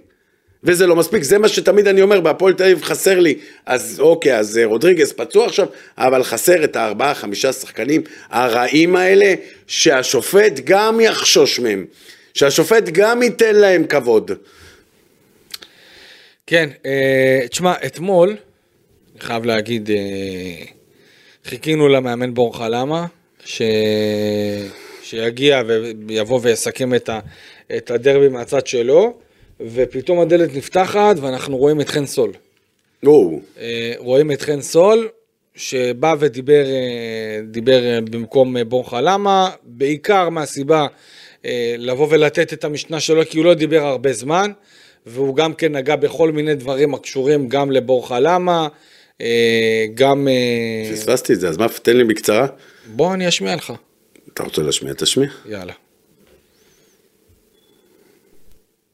וזה לא מספיק, זה מה שתמיד אני אומר, בהפועל תל אביב חסר לי, אז אוקיי, אז אה, רודריגז פצוע עכשיו, אבל חסר את הארבעה, חמישה שחקנים הרעים האלה, שהשופט גם יחשוש מהם, שהשופט גם ייתן להם כבוד. כן, אה, תשמע, אתמול, אני חייב להגיד, אה, חיכינו למאמן בורחה למה, ש... שיגיע ויבוא ויסכם את, ה... את הדרבי מהצד שלו, ופתאום הדלת נפתחת ואנחנו רואים את חן סול. או, אה, רואים את חן סול, שבא ודיבר אה, דיבר אה, במקום בורחה למה, בעיקר מהסיבה לבוא ולתת את המשנה שלו, כי הוא לא דיבר הרבה זמן, והוא גם כן נגע בכל מיני דברים הקשורים גם לבורחה למה, גם... פספסתי את זה, אז מה, תן לי בקצרה. בוא אני אשמיע לך, אתה רוצה להשמיע? תשמיע. יאללה.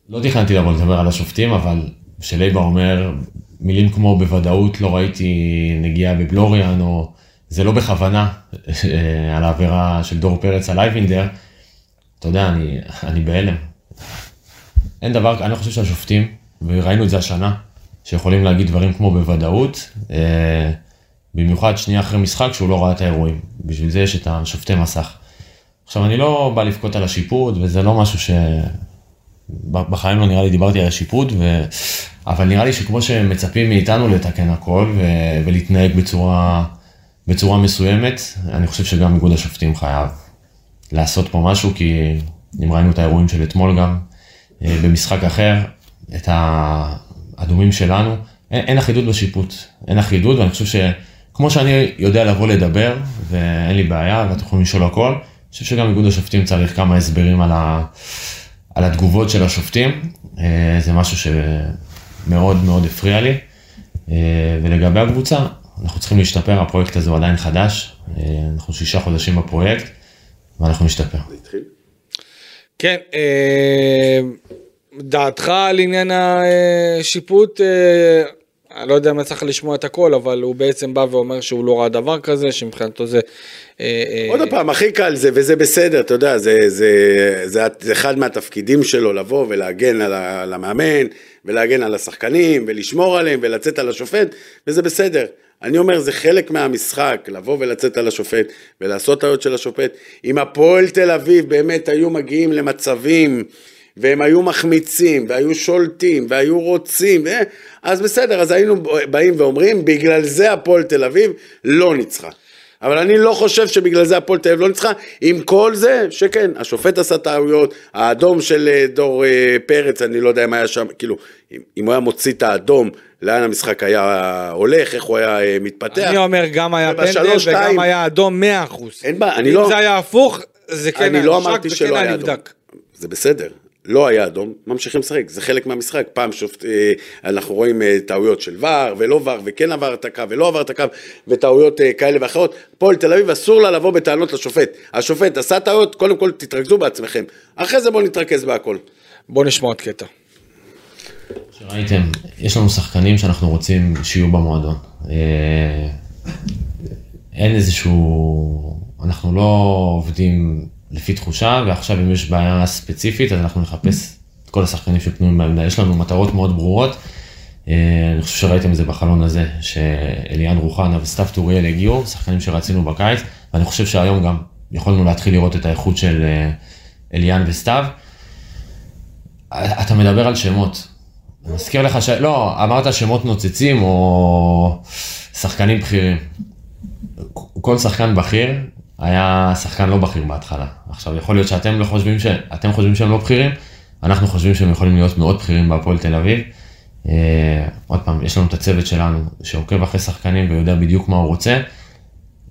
לא תכננתי לבוא לדבר על השופטים, אבל כשלייבה אומר מילים כמו בוודאות לא ראיתי נגיעה בבלוריאן, או זה לא בכוונה, אה, על העבירה של דור פרץ על אייבינדר, אתה יודע, אני, אני בהלם. אין דבר, אני לא חושב שהשופטים, וראינו את זה השנה, שיכולים להגיד דברים כמו בוודאות, אה, במיוחד שנייה אחרי משחק שהוא לא ראה את האירועים. בשביל זה יש את השופטי מסך. עכשיו, אני לא בא לבכות על השיפוט, וזה לא משהו ש... בחיים לא נראה לי דיברתי על השיפוט, ו... אבל נראה לי שכמו שמצפים מאיתנו לתקן הכל ו... ולהתנהג בצורה, בצורה מסוימת, אני חושב שגם איגוד השופטים חייב לעשות פה משהו, כי אם ראינו את האירועים של אתמול גם, אה, במשחק אחר, את האדומים שלנו, אין, אין אחידות בשיפוט, אין אחידות, ואני חושב שכמו שאני יודע לבוא לדבר, ואין לי בעיה, ואתם יכולים לשאול הכל, אני חושב שגם איגוד השופטים צריך כמה הסברים על ה... על התגובות של השופטים, אה, זה משהו שמאוד מאוד הפריע לי. אה, ולגבי הקבוצה, אנחנו צריכים להשתפר, הפרויקט הזה הוא עדיין חדש, אה, אנחנו שישה חודשים בפרויקט, ואנחנו נשתפר. כן, דעתך על עניין השיפוט, אני לא יודע אם לך לשמוע את הכל, אבל הוא בעצם בא ואומר שהוא לא ראה דבר כזה, שמבחינתו זה... אה, אה, עוד פעם, הכי קל זה, וזה בסדר, אתה יודע, זה, זה, זה, זה אחד מהתפקידים שלו לבוא ולהגן על, על המאמן, ולהגן על השחקנים, ולשמור עליהם, ולצאת על השופט, וזה בסדר. אני אומר, זה חלק מהמשחק, לבוא ולצאת על השופט, ולעשות טעויות של השופט. אם הפועל תל אביב באמת היו מגיעים למצבים, והם היו מחמיצים, והיו שולטים, והיו רוצים, אה, אז בסדר, אז היינו באים ואומרים, בגלל זה הפועל תל אביב לא ניצחה. אבל אני לא חושב שבגלל זה הפועל תל אביב לא ניצחה, עם כל זה, שכן, השופט עשה טעויות, האדום של אה, דור אה, פרץ, אני לא יודע אם היה שם, כאילו, אם, אם הוא היה מוציא את האדום, לאן המשחק היה הולך, איך הוא היה אה, מתפתח. אני אומר, גם היה פנדל ובשלוש, שתיים- וגם היה אדום 100%. אין בעיה, אני אם לא- זה היה הפוך, זה כן אני היה לא נשק אמרתי וכן שלא היה היה אדום. נבדק. זה בסדר. לא היה אדום, ממשיכים לשחק, זה חלק מהמשחק. פעם שופט, אה, אנחנו רואים אה, טעויות של ור ולא ור, וכן עבר את הקו ולא עבר את הקו, וטעויות אה, כאלה ואחרות. הפועל תל אביב אסור לה לבוא בטענות לשופט. השופט עשה טעויות, קודם כל תתרכזו בעצמכם. אחרי זה בואו נתרכז בהכל. בוא נשמע עוד קטע. שראיתם, יש לנו שחקנים שאנחנו רוצים שיהיו במועדון. אה, אין איזשהו, אנחנו לא עובדים לפי תחושה, ועכשיו אם יש בעיה ספציפית, אז אנחנו נחפש את כל השחקנים שפנויים בעמדה. יש לנו מטרות מאוד ברורות. אה, אני חושב שראיתם את זה בחלון הזה, שאליאן רוחנה וסתיו טוריאל הגיעו, שחקנים שרצינו בקיץ, ואני חושב שהיום גם יכולנו להתחיל לראות את האיכות של אה, אליאן וסתיו. אתה מדבר על שמות. אני מזכיר לך ש... לא, אמרת שמות נוצצים או שחקנים בכירים. כל שחקן בכיר היה שחקן לא בכיר בהתחלה. עכשיו, יכול להיות שאתם לא חושבים ש... אתם חושבים שהם לא בכירים, אנחנו חושבים שהם יכולים להיות מאוד בכירים בהפועל תל אביב. אה, עוד פעם, יש לנו את הצוות שלנו שעוקב אחרי שחקנים ויודע בדיוק מה הוא רוצה.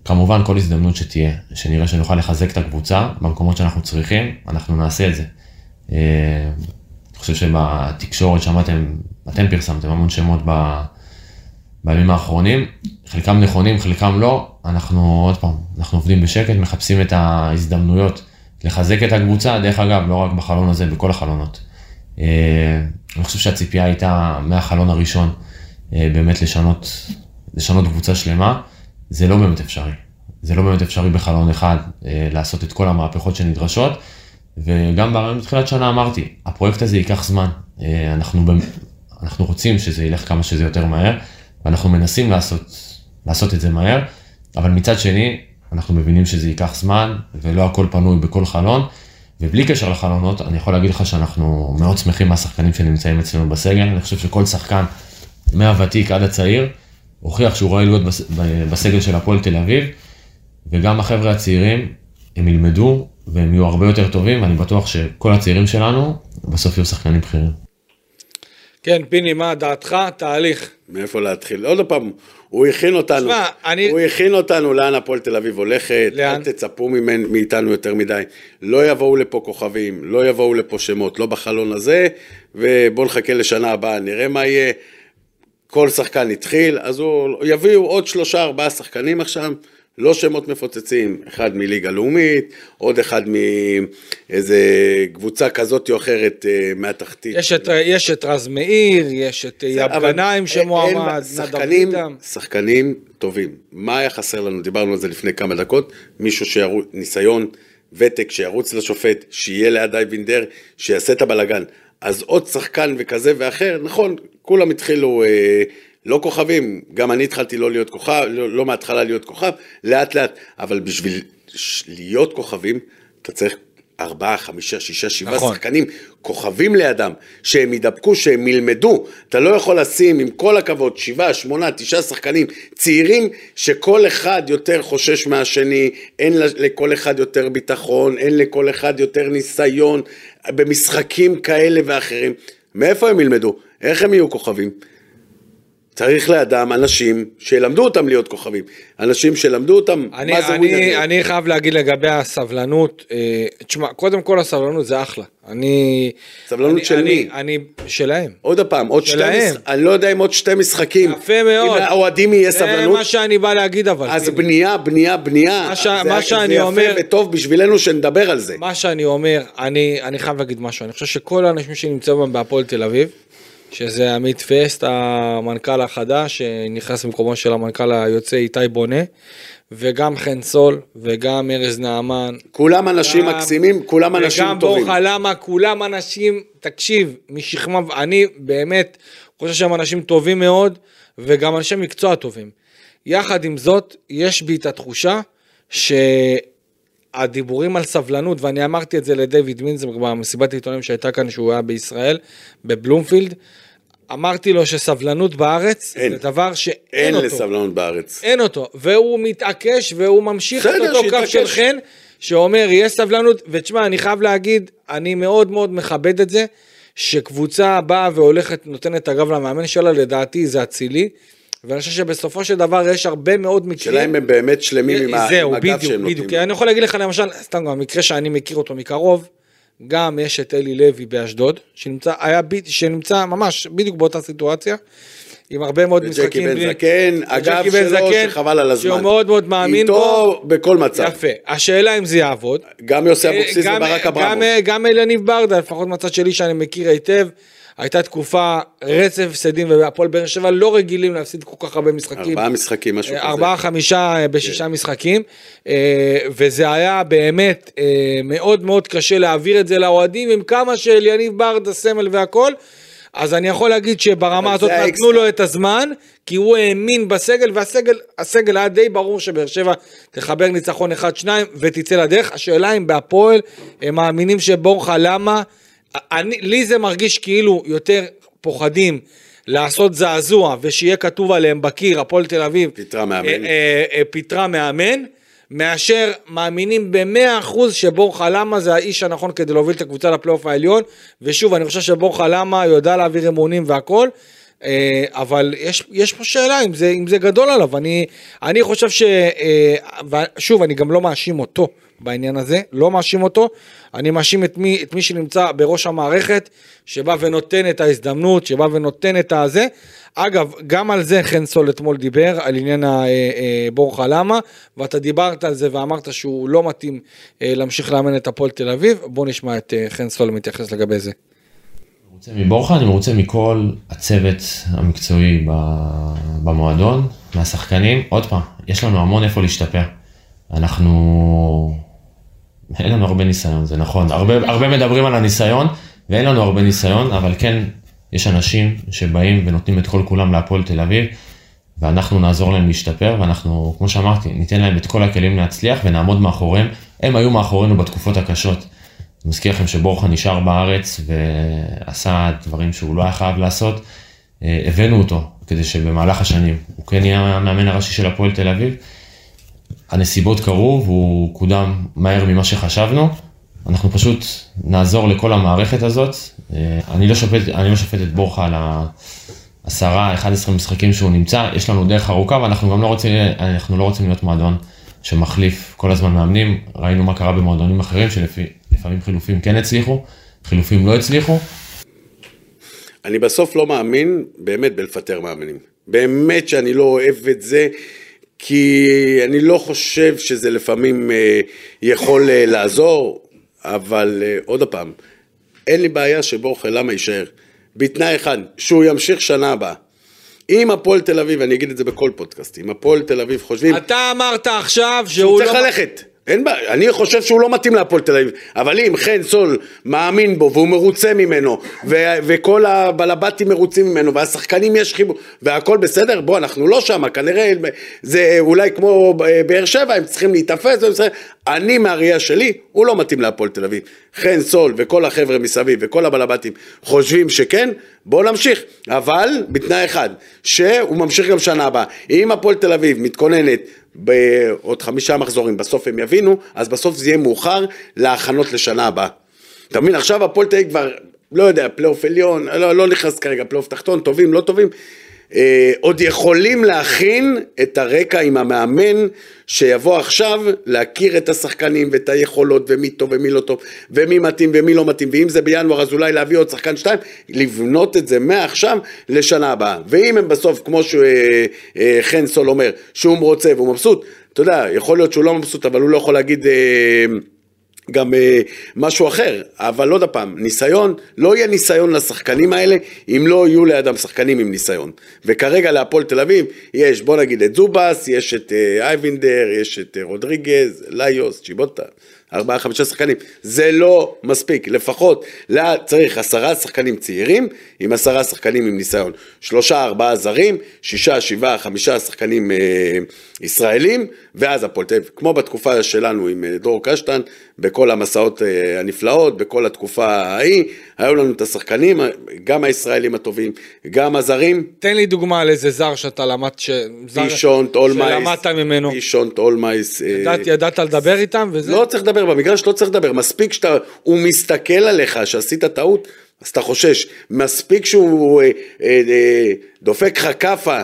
כמובן, כל הזדמנות שתהיה, שנראה שנוכל לחזק את הקבוצה במקומות שאנחנו צריכים, אנחנו נעשה את זה. אה, אני חושב שבתקשורת שמעתם, אתם פרסמתם המון שמות ב, בימים האחרונים, חלקם נכונים, חלקם לא, אנחנו עוד פעם, אנחנו עובדים בשקט, מחפשים את ההזדמנויות לחזק את הקבוצה, דרך אגב, לא רק בחלון הזה, בכל החלונות. אה, אני חושב שהציפייה הייתה מהחלון הראשון אה, באמת לשנות, לשנות קבוצה שלמה, זה לא באמת אפשרי. זה לא באמת אפשרי בחלון אחד אה, לעשות את כל המהפכות שנדרשות. וגם בתחילת שנה אמרתי, הפרויקט הזה ייקח זמן. אנחנו, אנחנו רוצים שזה ילך כמה שזה יותר מהר, ואנחנו מנסים לעשות, לעשות את זה מהר, אבל מצד שני, אנחנו מבינים שזה ייקח זמן, ולא הכל פנוי בכל חלון, ובלי קשר לחלונות, אני יכול להגיד לך שאנחנו מאוד שמחים מהשחקנים שנמצאים אצלנו בסגל, אני חושב שכל שחקן, מהוותיק עד הצעיר, הוכיח שהוא רואה להיות בסגל של הפועל תל אביב, וגם החבר'ה הצעירים, הם ילמדו והם יהיו הרבה יותר טובים, ואני בטוח שכל הצעירים שלנו בסוף יהיו שחקנים בכירים. כן, פיני, מה דעתך? תהליך. מאיפה להתחיל? עוד פעם, הוא הכין אותנו, תשמע, אני- הוא הכין אותנו לאן הפועל תל אביב הולכת, לאן? אל תצפו ממנ- מאיתנו יותר מדי. לא יבואו לפה כוכבים, לא יבואו לפה שמות, לא בחלון הזה, ובואו נחכה לשנה הבאה, נראה מה יהיה. כל שחקן התחיל, אז הוא, יביאו עוד שלושה ארבעה שחקנים עכשיו, לא שמות מפוצצים, אחד מליגה לאומית, עוד אחד מאיזה קבוצה כזאת או אחרת אה, מהתחתית. יש את, יש את רז מאיר, יש את יאב גנאים שמועמד, נדב איתם. שחקנים טובים. מה היה חסר לנו? דיברנו על זה לפני כמה דקות. מישהו שירוץ, ניסיון, ותק, שירוץ לשופט, שיהיה ליד אייבינדר, שיעשה את הבלגן. אז עוד שחקן וכזה ואחר, נכון, כולם התחילו אה, לא כוכבים, גם אני התחלתי לא להיות כוכב, לא, לא מההתחלה להיות כוכב, לאט לאט, אבל בשביל להיות כוכבים, אתה צריך ארבעה, חמישה, שישה, שבעה נכון. שחקנים, כוכבים לידם, שהם ידבקו, שהם ילמדו. אתה לא יכול לשים, עם כל הכבוד, שבעה, שמונה, תשעה שחקנים צעירים, שכל אחד יותר חושש מהשני, אין לכל אחד יותר ביטחון, אין לכל אחד יותר ניסיון, במשחקים כאלה ואחרים. מאיפה הם ילמדו? איך הם יהיו כוכבים? צריך לידם אנשים שילמדו אותם להיות כוכבים. אנשים שלמדו אותם, אני, מה זה אני, ווינריות. אני חייב להגיד לגבי הסבלנות, אה, תשמע, קודם כל הסבלנות זה אחלה. אני... סבלנות אני, של אני, מי? אני, שלהם. עוד פעם, עוד שתי שלהם. משחקים, אני לא יודע אם עוד שתי משחקים, יפה מאוד. אם לאוהדים יהיה זה סבלנות, מה שאני בא להגיד אבל. אז פיני. בנייה, בנייה, בנייה, מה ש- זה- מה שאני אומר- זה יפה וטוב בשבילנו שנדבר על זה. מה שאני אומר, אני, אני חייב להגיד משהו, אני חושב שכל האנשים שנמצאים בהפועל תל אביב, שזה עמית פסט, המנכ"ל החדש, שנכנס במקומו של המנכ"ל היוצא איתי בונה, וגם חן סול, וגם ארז נעמן. כולם אנשים גם- מקסימים, כולם אנשים וגם טובים. בורחה למה, כולם אנשים, תקשיב, משכמם, אני באמת חושב שהם אנשים טובים מאוד, וגם אנשי מקצוע טובים. יחד עם זאת, יש בי את התחושה שהדיבורים על סבלנות, ואני אמרתי את זה לדיוויד מינזר במסיבת העיתונאים שהייתה כאן, שהוא היה בישראל, בבלומפילד, אמרתי לו שסבלנות בארץ אין. זה דבר שאין אין אותו. לסבלנות בארץ. אין אותו, והוא מתעקש והוא ממשיך את אותו קו. של חן, שאומר יש סבלנות, ותשמע, אני חייב להגיד, אני מאוד מאוד מכבד את זה, שקבוצה באה והולכת, נותנת את הגב למאמן שלה, לדעתי זה אצילי, ואני חושב שבסופו של דבר יש הרבה מאוד מקרים. השאלה אם הם באמת שלמים עם ה- זהו, עם הגב בדיוק, שהם בדיוק. נותנים. כי אני יכול להגיד לך למשל, סתם גם המקרה שאני מכיר אותו מקרוב, גם יש את אלי לוי באשדוד, שנמצא, היה, שנמצא ממש בדיוק באותה סיטואציה, עם הרבה מאוד וג'קי משחקים. בן בלי- זקן, הגב וג'קי בן שלו זקן, שחבל על הזמן. שהוא מאוד מאוד מאמין בו. איתו בכל מצב. יפה. השאלה אם זה יעבוד. גם יוסי אבוקסיס גם- וברק גם- אברמוב. גם אליניב ברדה, לפחות מהצד שלי שאני מכיר היטב. הייתה תקופה רצף הפסדים והפועל באר שבע לא רגילים להפסיד כל כך הרבה משחקים. ארבעה משחקים, משהו כזה. ארבעה חמישה אה, בשישה משחקים אה, וזה היה באמת אה, מאוד מאוד קשה להעביר את זה לאוהדים עם כמה של יניב ברדה סמל והכל. אז אני יכול להגיד שברמה הזאת נתנו האקסטרה. לו את הזמן כי הוא האמין בסגל והסגל הסגל היה די ברור שבאר שבע תחבר ניצחון אחד שניים ותצא לדרך השאלה אם בהפועל הם מאמינים שבורחה למה אני, לי זה מרגיש כאילו יותר פוחדים לעשות זעזוע ושיהיה כתוב עליהם בקיר הפועל תל אביב פיטרה מאמן. אה, אה, אה, פיטרה מאמן, מאשר מאמינים במאה אחוז שבורחה למה זה האיש הנכון כדי להוביל את הקבוצה לפלייאוף העליון, ושוב, אני חושב שבורחה למה יודע להעביר אמונים והכל, אה, אבל יש, יש פה שאלה אם זה, אם זה גדול עליו, אני, אני חושב ש... אה, ושוב, אני גם לא מאשים אותו בעניין הזה, לא מאשים אותו, אני מאשים את מי, את מי שנמצא בראש המערכת, שבא ונותן את ההזדמנות, שבא ונותן את הזה. אגב, גם על זה חן סול אתמול דיבר, על עניין הבורחה למה, ואתה דיברת על זה ואמרת שהוא לא מתאים אה, להמשיך לאמן את הפועל תל אביב, בוא נשמע את אה, חן סול מתייחס לגבי זה. מרוצה מבורחה, אני מרוצה מכל הצוות המקצועי במועדון, מהשחקנים. עוד פעם, יש לנו המון איפה להשתפר. אנחנו... אין לנו הרבה ניסיון, זה נכון. הרבה, הרבה מדברים על הניסיון, ואין לנו הרבה ניסיון, אבל כן, יש אנשים שבאים ונותנים את כל כולם להפועל תל אביב, ואנחנו נעזור להם להשתפר, ואנחנו, כמו שאמרתי, ניתן להם את כל הכלים להצליח ונעמוד מאחוריהם. הם היו מאחורינו בתקופות הקשות. אני מזכיר לכם שבורחה נשאר בארץ ועשה דברים שהוא לא היה חייב לעשות. אה, הבאנו אותו כדי שבמהלך השנים הוא כן יהיה המאמן הראשי של הפועל תל אביב. הנסיבות קרו והוא קודם מהר ממה שחשבנו. אנחנו פשוט נעזור לכל המערכת הזאת. אה, אני לא שופט, אני לא שופט את בורחה על העשרה, 11 משחקים שהוא נמצא, יש לנו דרך ארוכה ואנחנו גם לא רוצים, אנחנו לא רוצים להיות מועדון שמחליף כל הזמן מאמנים. ראינו מה קרה במועדונים אחרים שלפעמים חילופים כן הצליחו, חילופים לא הצליחו. אני בסוף לא מאמין באמת בלפטר מאמנים. באמת שאני לא אוהב את זה, כי אני לא חושב שזה לפעמים אה, יכול אה, לעזור, אבל אה, עוד פעם, אין לי בעיה שבורחה למה יישאר. בתנאי אחד, שהוא ימשיך שנה הבאה. אם הפועל תל אביב, אני אגיד את זה בכל פודקאסט, אם הפועל תל אביב חושבים... אתה אמרת עכשיו שהוא שהוא צריך לא... ללכת. אין בעיה, אני חושב שהוא לא מתאים להפועל תל אביב, אבל אם חן סול מאמין בו והוא מרוצה ממנו ו- וכל הבלבטים מרוצים ממנו והשחקנים יש חיבור והכל בסדר, בוא אנחנו לא שמה, כנראה זה אולי כמו באר שבע, הם צריכים להיתפס. אני מהראייה שלי, הוא לא מתאים להפועל תל אביב. חן סול וכל החבר'ה מסביב וכל הבלבטים חושבים שכן, בואו נמשיך, אבל בתנאי אחד, שהוא ממשיך גם שנה הבאה. אם הפועל תל אביב מתכוננת בעוד חמישה מחזורים, בסוף הם יבינו, אז בסוף זה יהיה מאוחר להכנות לשנה הבאה. אתה מבין, עכשיו הפועל אביב כבר, לא יודע, פלייאוף עליון, לא, לא נכנס כרגע, פלייאוף תחתון, טובים, לא טובים, עוד יכולים להכין את הרקע עם המאמן שיבוא עכשיו להכיר את השחקנים ואת היכולות ומי טוב ומי לא טוב ומי מתאים ומי לא מתאים. ואם זה בינואר אז אולי להביא עוד שחקן שתיים לבנות את זה מעכשיו לשנה הבאה. ואם הם בסוף כמו שחן סול אומר שהוא רוצה והוא מבסוט אתה יודע יכול להיות שהוא לא מבסוט אבל הוא לא יכול להגיד אה, גם אה, משהו אחר, אבל עוד פעם, ניסיון, לא יהיה ניסיון לשחקנים האלה אם לא יהיו לידם שחקנים עם ניסיון. וכרגע להפועל תל אביב יש, בוא נגיד את זובס, יש את אה, אייבינדר, יש את אה, רודריגז, ליוס, צ'יבוטה, ארבעה, חמישה שחקנים. זה לא מספיק, לפחות לה, צריך עשרה שחקנים צעירים עם עשרה שחקנים עם ניסיון. שלושה, ארבעה זרים, שישה, שבעה, חמישה שחקנים אה, ישראלים, ואז הפועל תל אביב, כמו בתקופה שלנו עם אה, דרור קשטן, בכל המסעות אה, הנפלאות, בכל התקופה ההיא, היו לנו את השחקנים, גם הישראלים הטובים, גם הזרים. תן לי דוגמה על איזה זר שאתה למדת, ש... זר פישונט, אולמייס, שלמדת ממנו. פישונט, אולמייס. אה, ידעת, ידעת לדבר איתם וזה? לא צריך לדבר, במגרש לא צריך לדבר, מספיק שאתה, הוא מסתכל עליך שעשית טעות, אז אתה חושש, מספיק שהוא אה, אה, אה, דופק לך כאפה,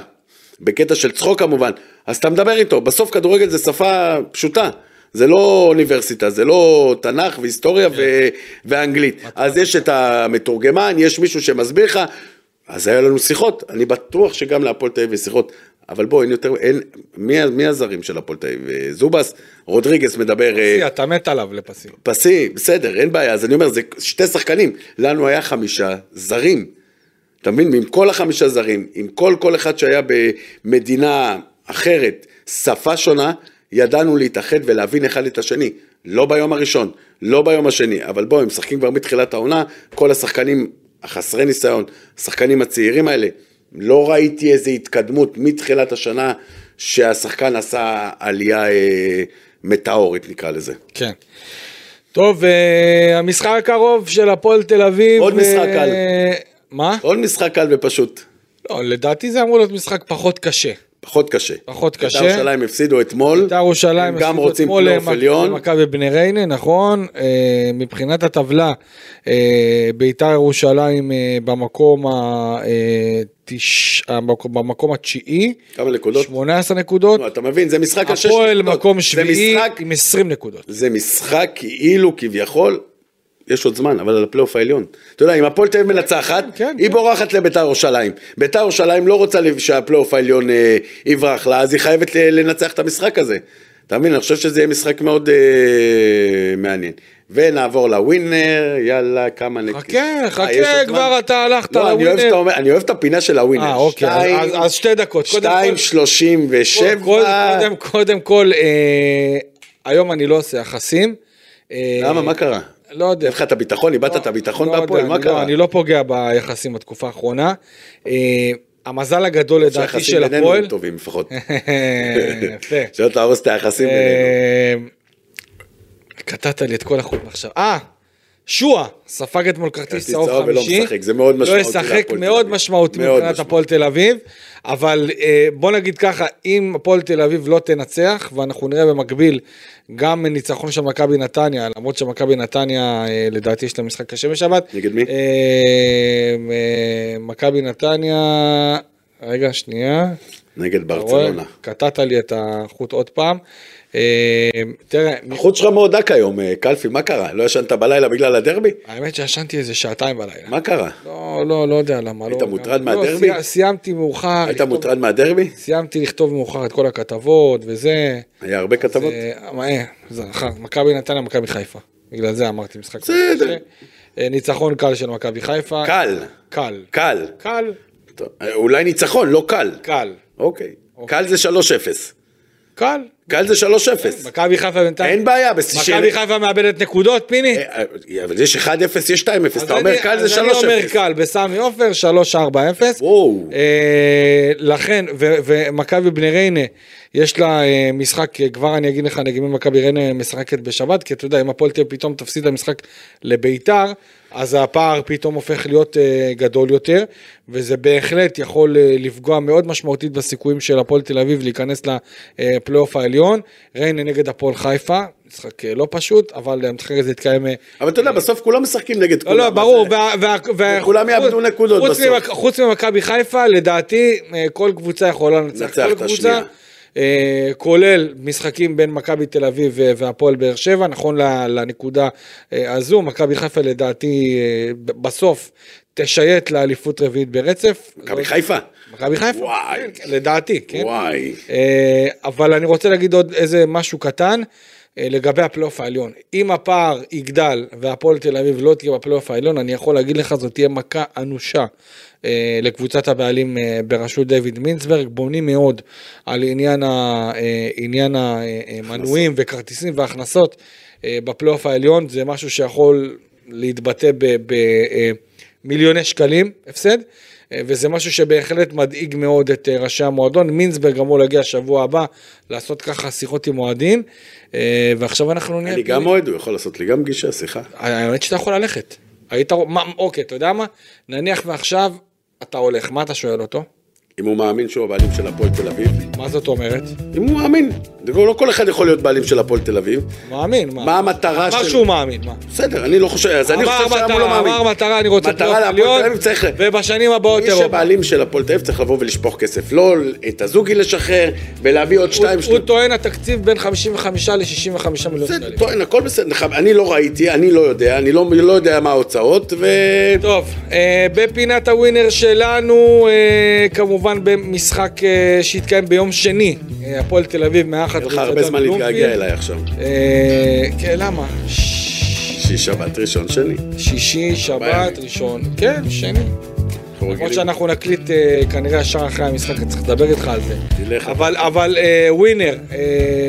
בקטע של צחוק כמובן, אז אתה מדבר איתו, בסוף כדורגל זה שפה פשוטה. זה לא אוניברסיטה, זה לא תנ"ך והיסטוריה ו- ואנגלית. אז יש את המתורגמן, יש מישהו שמסביר לך, אז היה לנו שיחות, אני בטוח שגם להפועל תל אביב יש שיחות, אבל בוא, אין יותר, אין, מי, מי הזרים של הפועל תל אביב? זובס, רודריגס מדבר... אה, פסי, אתה מת עליו לפסי. פסי, בסדר, אין בעיה, אז אני אומר, זה שתי שחקנים, לנו היה חמישה זרים. אתה מבין? עם כל החמישה זרים, עם כל כל אחד שהיה במדינה אחרת, שפה שונה, ידענו להתאחד ולהבין אחד את השני. לא ביום הראשון, לא ביום השני, אבל בואו, הם משחקים כבר מתחילת העונה, כל השחקנים החסרי ניסיון, השחקנים הצעירים האלה, לא ראיתי איזו התקדמות מתחילת השנה שהשחקן עשה עלייה אה, מטאורית נקרא לזה. כן. טוב, אה, המשחק הקרוב של הפועל תל אביב. עוד משחק אה, קל. מה? עוד משחק קל ופשוט, לא, לדעתי זה אמור להיות משחק פחות קשה. פחות קשה. פחות קשה. בית"ר ירושלים הפסידו אתמול, בית"ר ירושלים הפסידו אתמול. למכבי בני ריינה, נכון. אה, מבחינת הטבלה, אה, בית"ר ירושלים אה, במקום ה... תש... במקום התשיעי, כמה נקודות? 18 נקודות. אתה מבין, זה משחק על שש הפועל נקודות. מקום שביעי עם 20 נקודות. זה משחק כאילו כביכול, יש עוד זמן, אבל על הפלייאוף העליון. אתה יודע, אם הפועל תל אביב מנצחת, כן, היא כן. בורחת לביתר ירושלים. ביתר ירושלים לא רוצה שהפלייאוף העליון אה, יברח לה, אז היא חייבת לנצח את המשחק הזה. אתה מבין? אני חושב שזה יהיה משחק מאוד אה, מעניין. ונעבור לווינר, יאללה, כמה נקודות. חכה, אה, חכה? כבר אתה הלכת לא, לווינר. אומר- אני אוהב את הפינה של הווינר. אה, אוקיי, שתיים- אז- אז שתי דקות. קודם כל- שתיים שלושים קודם, ושבע. קודם, קודם כל, אה, היום אני לא עושה יחסים. אה, למה? מה קרה? לא יודע. אין לך את הביטחון, איבדת את הביטחון לא בהפועל, מה לא- קרה? אני לא פוגע ביחסים בתקופה האחרונה. אה, המזל הגדול לדעתי שהיחסים של בינינו הפועל. הם טובים לפחות. יפה. שלא תהרוס את היחסים בינינו. אה, קטעת לי את כל החוט מחשב. אה, שועה, ספג אתמול כרטיס צהוב צהוב ולא חמישי. משחק, זה מאוד לא משמעותי ישחק להפועל תל מאוד. משמעותי מבחינת. הפועל תל אביב, אבל אה, בוא נגיד ככה, אם הפועל תל אביב לא תנצח, ואנחנו נראה במקביל גם ניצחון של מכבי נתניה, למרות שמכבי נתניה אה, לדעתי יש לה משחק קשה בשבת. נגד מי? אה, מכבי נתניה, רגע, שנייה. נגד? ברצלונה. קטעת לי את החוט עוד פעם. אה, תראה, החוט שלך מאוד דק היום, אה, קלפי, מה קרה? לא ישנת בלילה בגלל הדרבי? האמת שישנתי איזה שעתיים בלילה. מה קרה? לא, לא, לא יודע למה. היית לא, מוטרד מהדרבי? לא, סי- סיימתי מאוחר. היית מוטרד מהדרבי? סיימתי לכתוב מאוחר את כל הכתבות וזה. היה הרבה כתבות? זה- אה, זה אחר, מכבי נתניה, מכבי חיפה. בגלל זה אמרתי משחק. בסדר. ניצחון קל של מכבי חיפה. קל. קל. קל. קל. אולי ניצחון, לא קל. קל. אוקיי. קל זה 3-0. קל. קל זה 3-0. מכבי חיפה בינתיים. אין בעיה. מכבי חיפה מאבדת נקודות, פיני. אה, אה, אבל יש 1-0, יש 2-0. אז אתה אומר קל זה אז אני אומר 3-0. קל, בסמי עופר, 3-4-0. וואו. אה, לכן, ומכבי בני ריינה, יש לה אה, משחק, אה, כבר אני אגיד לך מי מכבי ריינה משחקת בשבת, כי אתה יודע, אם הפועל תל פתאום תפסיד את המשחק לביתר, אז הפער פתאום הופך להיות אה, גדול יותר, וזה בהחלט יכול לפגוע מאוד משמעותית בסיכויים של הפועל תל אביב להיכנס לפלייאוף העליון. ריינה נגד הפועל חיפה, משחק לא פשוט, אבל המשחק הזה יתקיים... אבל אתה יודע, בסוף כולם משחקים נגד לא, כולם. לא, ברור, וכולם יאבדו נקודות בסוף. חוץ ממכבי חיפה, לדעתי, כל קבוצה יכולה לנצח כל את קבוצה. אה, כולל משחקים בין מכבי תל אביב ו- והפועל באר שבע, נכון לנקודה אה, הזו, מכבי חיפה לדעתי אה, בסוף תשייט לאליפות רביעית ברצף. מכבי חיפה. מכבי חיפה, וואי. כן, כן, לדעתי, כן. וואי. אה, אבל אני רוצה להגיד עוד איזה משהו קטן אה, לגבי הפלייאוף העליון. אם הפער יגדל והפועל תל אביב לא תהיה בפלייאוף העליון, אני יכול להגיד לך זאת תהיה מכה אנושה. אה, לקבוצת הבעלים אה, בראשות דיוויד מינצברג, בונים מאוד על עניין, ה, אה, עניין המנויים וכרטיסים והכנסות בפלייאוף העליון, זה משהו שיכול להתבטא במיליוני שקלים הפסד. וזה משהו שבהחלט מדאיג מאוד את ראשי המועדון. מינסברג אמור להגיע שבוע הבא לעשות ככה שיחות עם אוהדים, ועכשיו אנחנו נהיה... אני גם אוהד, הוא יכול לעשות לי גם פגישה, סליחה. האמת שאתה יכול ללכת. היית... מה, אוקיי, אתה יודע מה? נניח ועכשיו אתה הולך, מה אתה שואל אותו? אם הוא מאמין שהוא הבעלים של הפועל תל אביב, מה זאת אומרת? אם הוא מאמין. לא כל אחד יכול להיות בעלים של הפועל תל אביב. מאמין, מה? מה המטרה של... שהוא מאמין, מה? בסדר, אני לא חושב, אז אני חושב שהיום לא מאמין. אמר מטרה, אני רוצה מטרה להפועל תל אביב צריך... ובשנים הבאות מי אירופה. שבעלים של הפועל תל אביב צריך לבוא ולשפוך כסף. לא את הזוגי לשחרר ולהביא עוד שתיים, הוא. טוען התקציב בין 55 ל-65 מיליון בסדר, שקלים. טוען, הכל בסדר. אני לא ראיתי, אני לא יודע, אני לא לא יודע מה ההוצאות, ו... טוב, אה, בפינת הווינר שלנו, אה, כמובן במשחק אה, שהתקיים ביום שני, אה, הפועל תל אביב מארחת יהיה לך הרבה זמן להתגעגע אליי עכשיו. אה, כן, למה? ש- שיש שבת ראשון שני. שישי, שבת, ראשון, כן, שני. למרות. שאנחנו נקליט אה, כנראה ישר אחרי המשחק, צריך לדבר איתך על זה. אבל, אבל ווינר,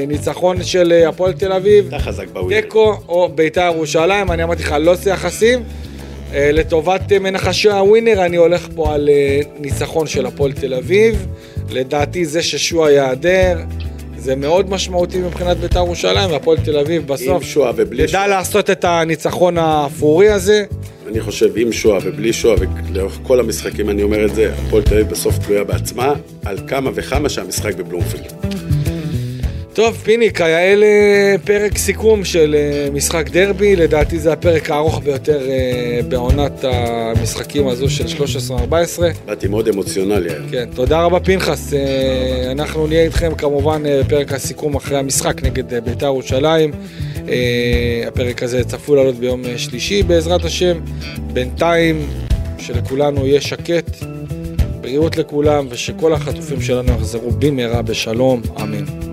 ניצחון של הפועל תל אביב. תיקו או בית"ר ירושלים, אני אמרתי לך, לא עושה יחסים. אה, לטובת אה, מנחשי הווינר, אני הולך פה על אה, ניצחון של הפועל תל אביב. לדעתי זה ששועה ייעדר, זה מאוד משמעותי מבחינת בית"ר ירושלים, והפועל תל אביב בסוף עם שועה ובלי ידע שועה. לעשות את הניצחון האפורי הזה. אני חושב עם שועה ובלי שועה, ולאורך כל המשחקים אני אומר את זה, הפועל תל אביב בסוף תלויה בעצמה, על כמה וכמה שהמשחק בבלומפילד. טוב, פיני, כיאה פרק סיכום של אה, משחק דרבי, לדעתי זה הפרק הארוך ביותר אה, בעונת המשחקים הזו של 13-14. באתי מאוד אמוציונלי היום. כן, תודה רבה פנחס. אה, אנחנו נהיה איתכם כמובן אה, בפרק הסיכום אחרי המשחק נגד אה, בית"ר ירושלים. אה, הפרק הזה צפוי לעלות ביום אה, שלישי בעזרת השם. בינתיים, שלכולנו יהיה שקט, בריאות לכולם, ושכל החטופים שלנו יחזרו במהרה בשלום, אמן.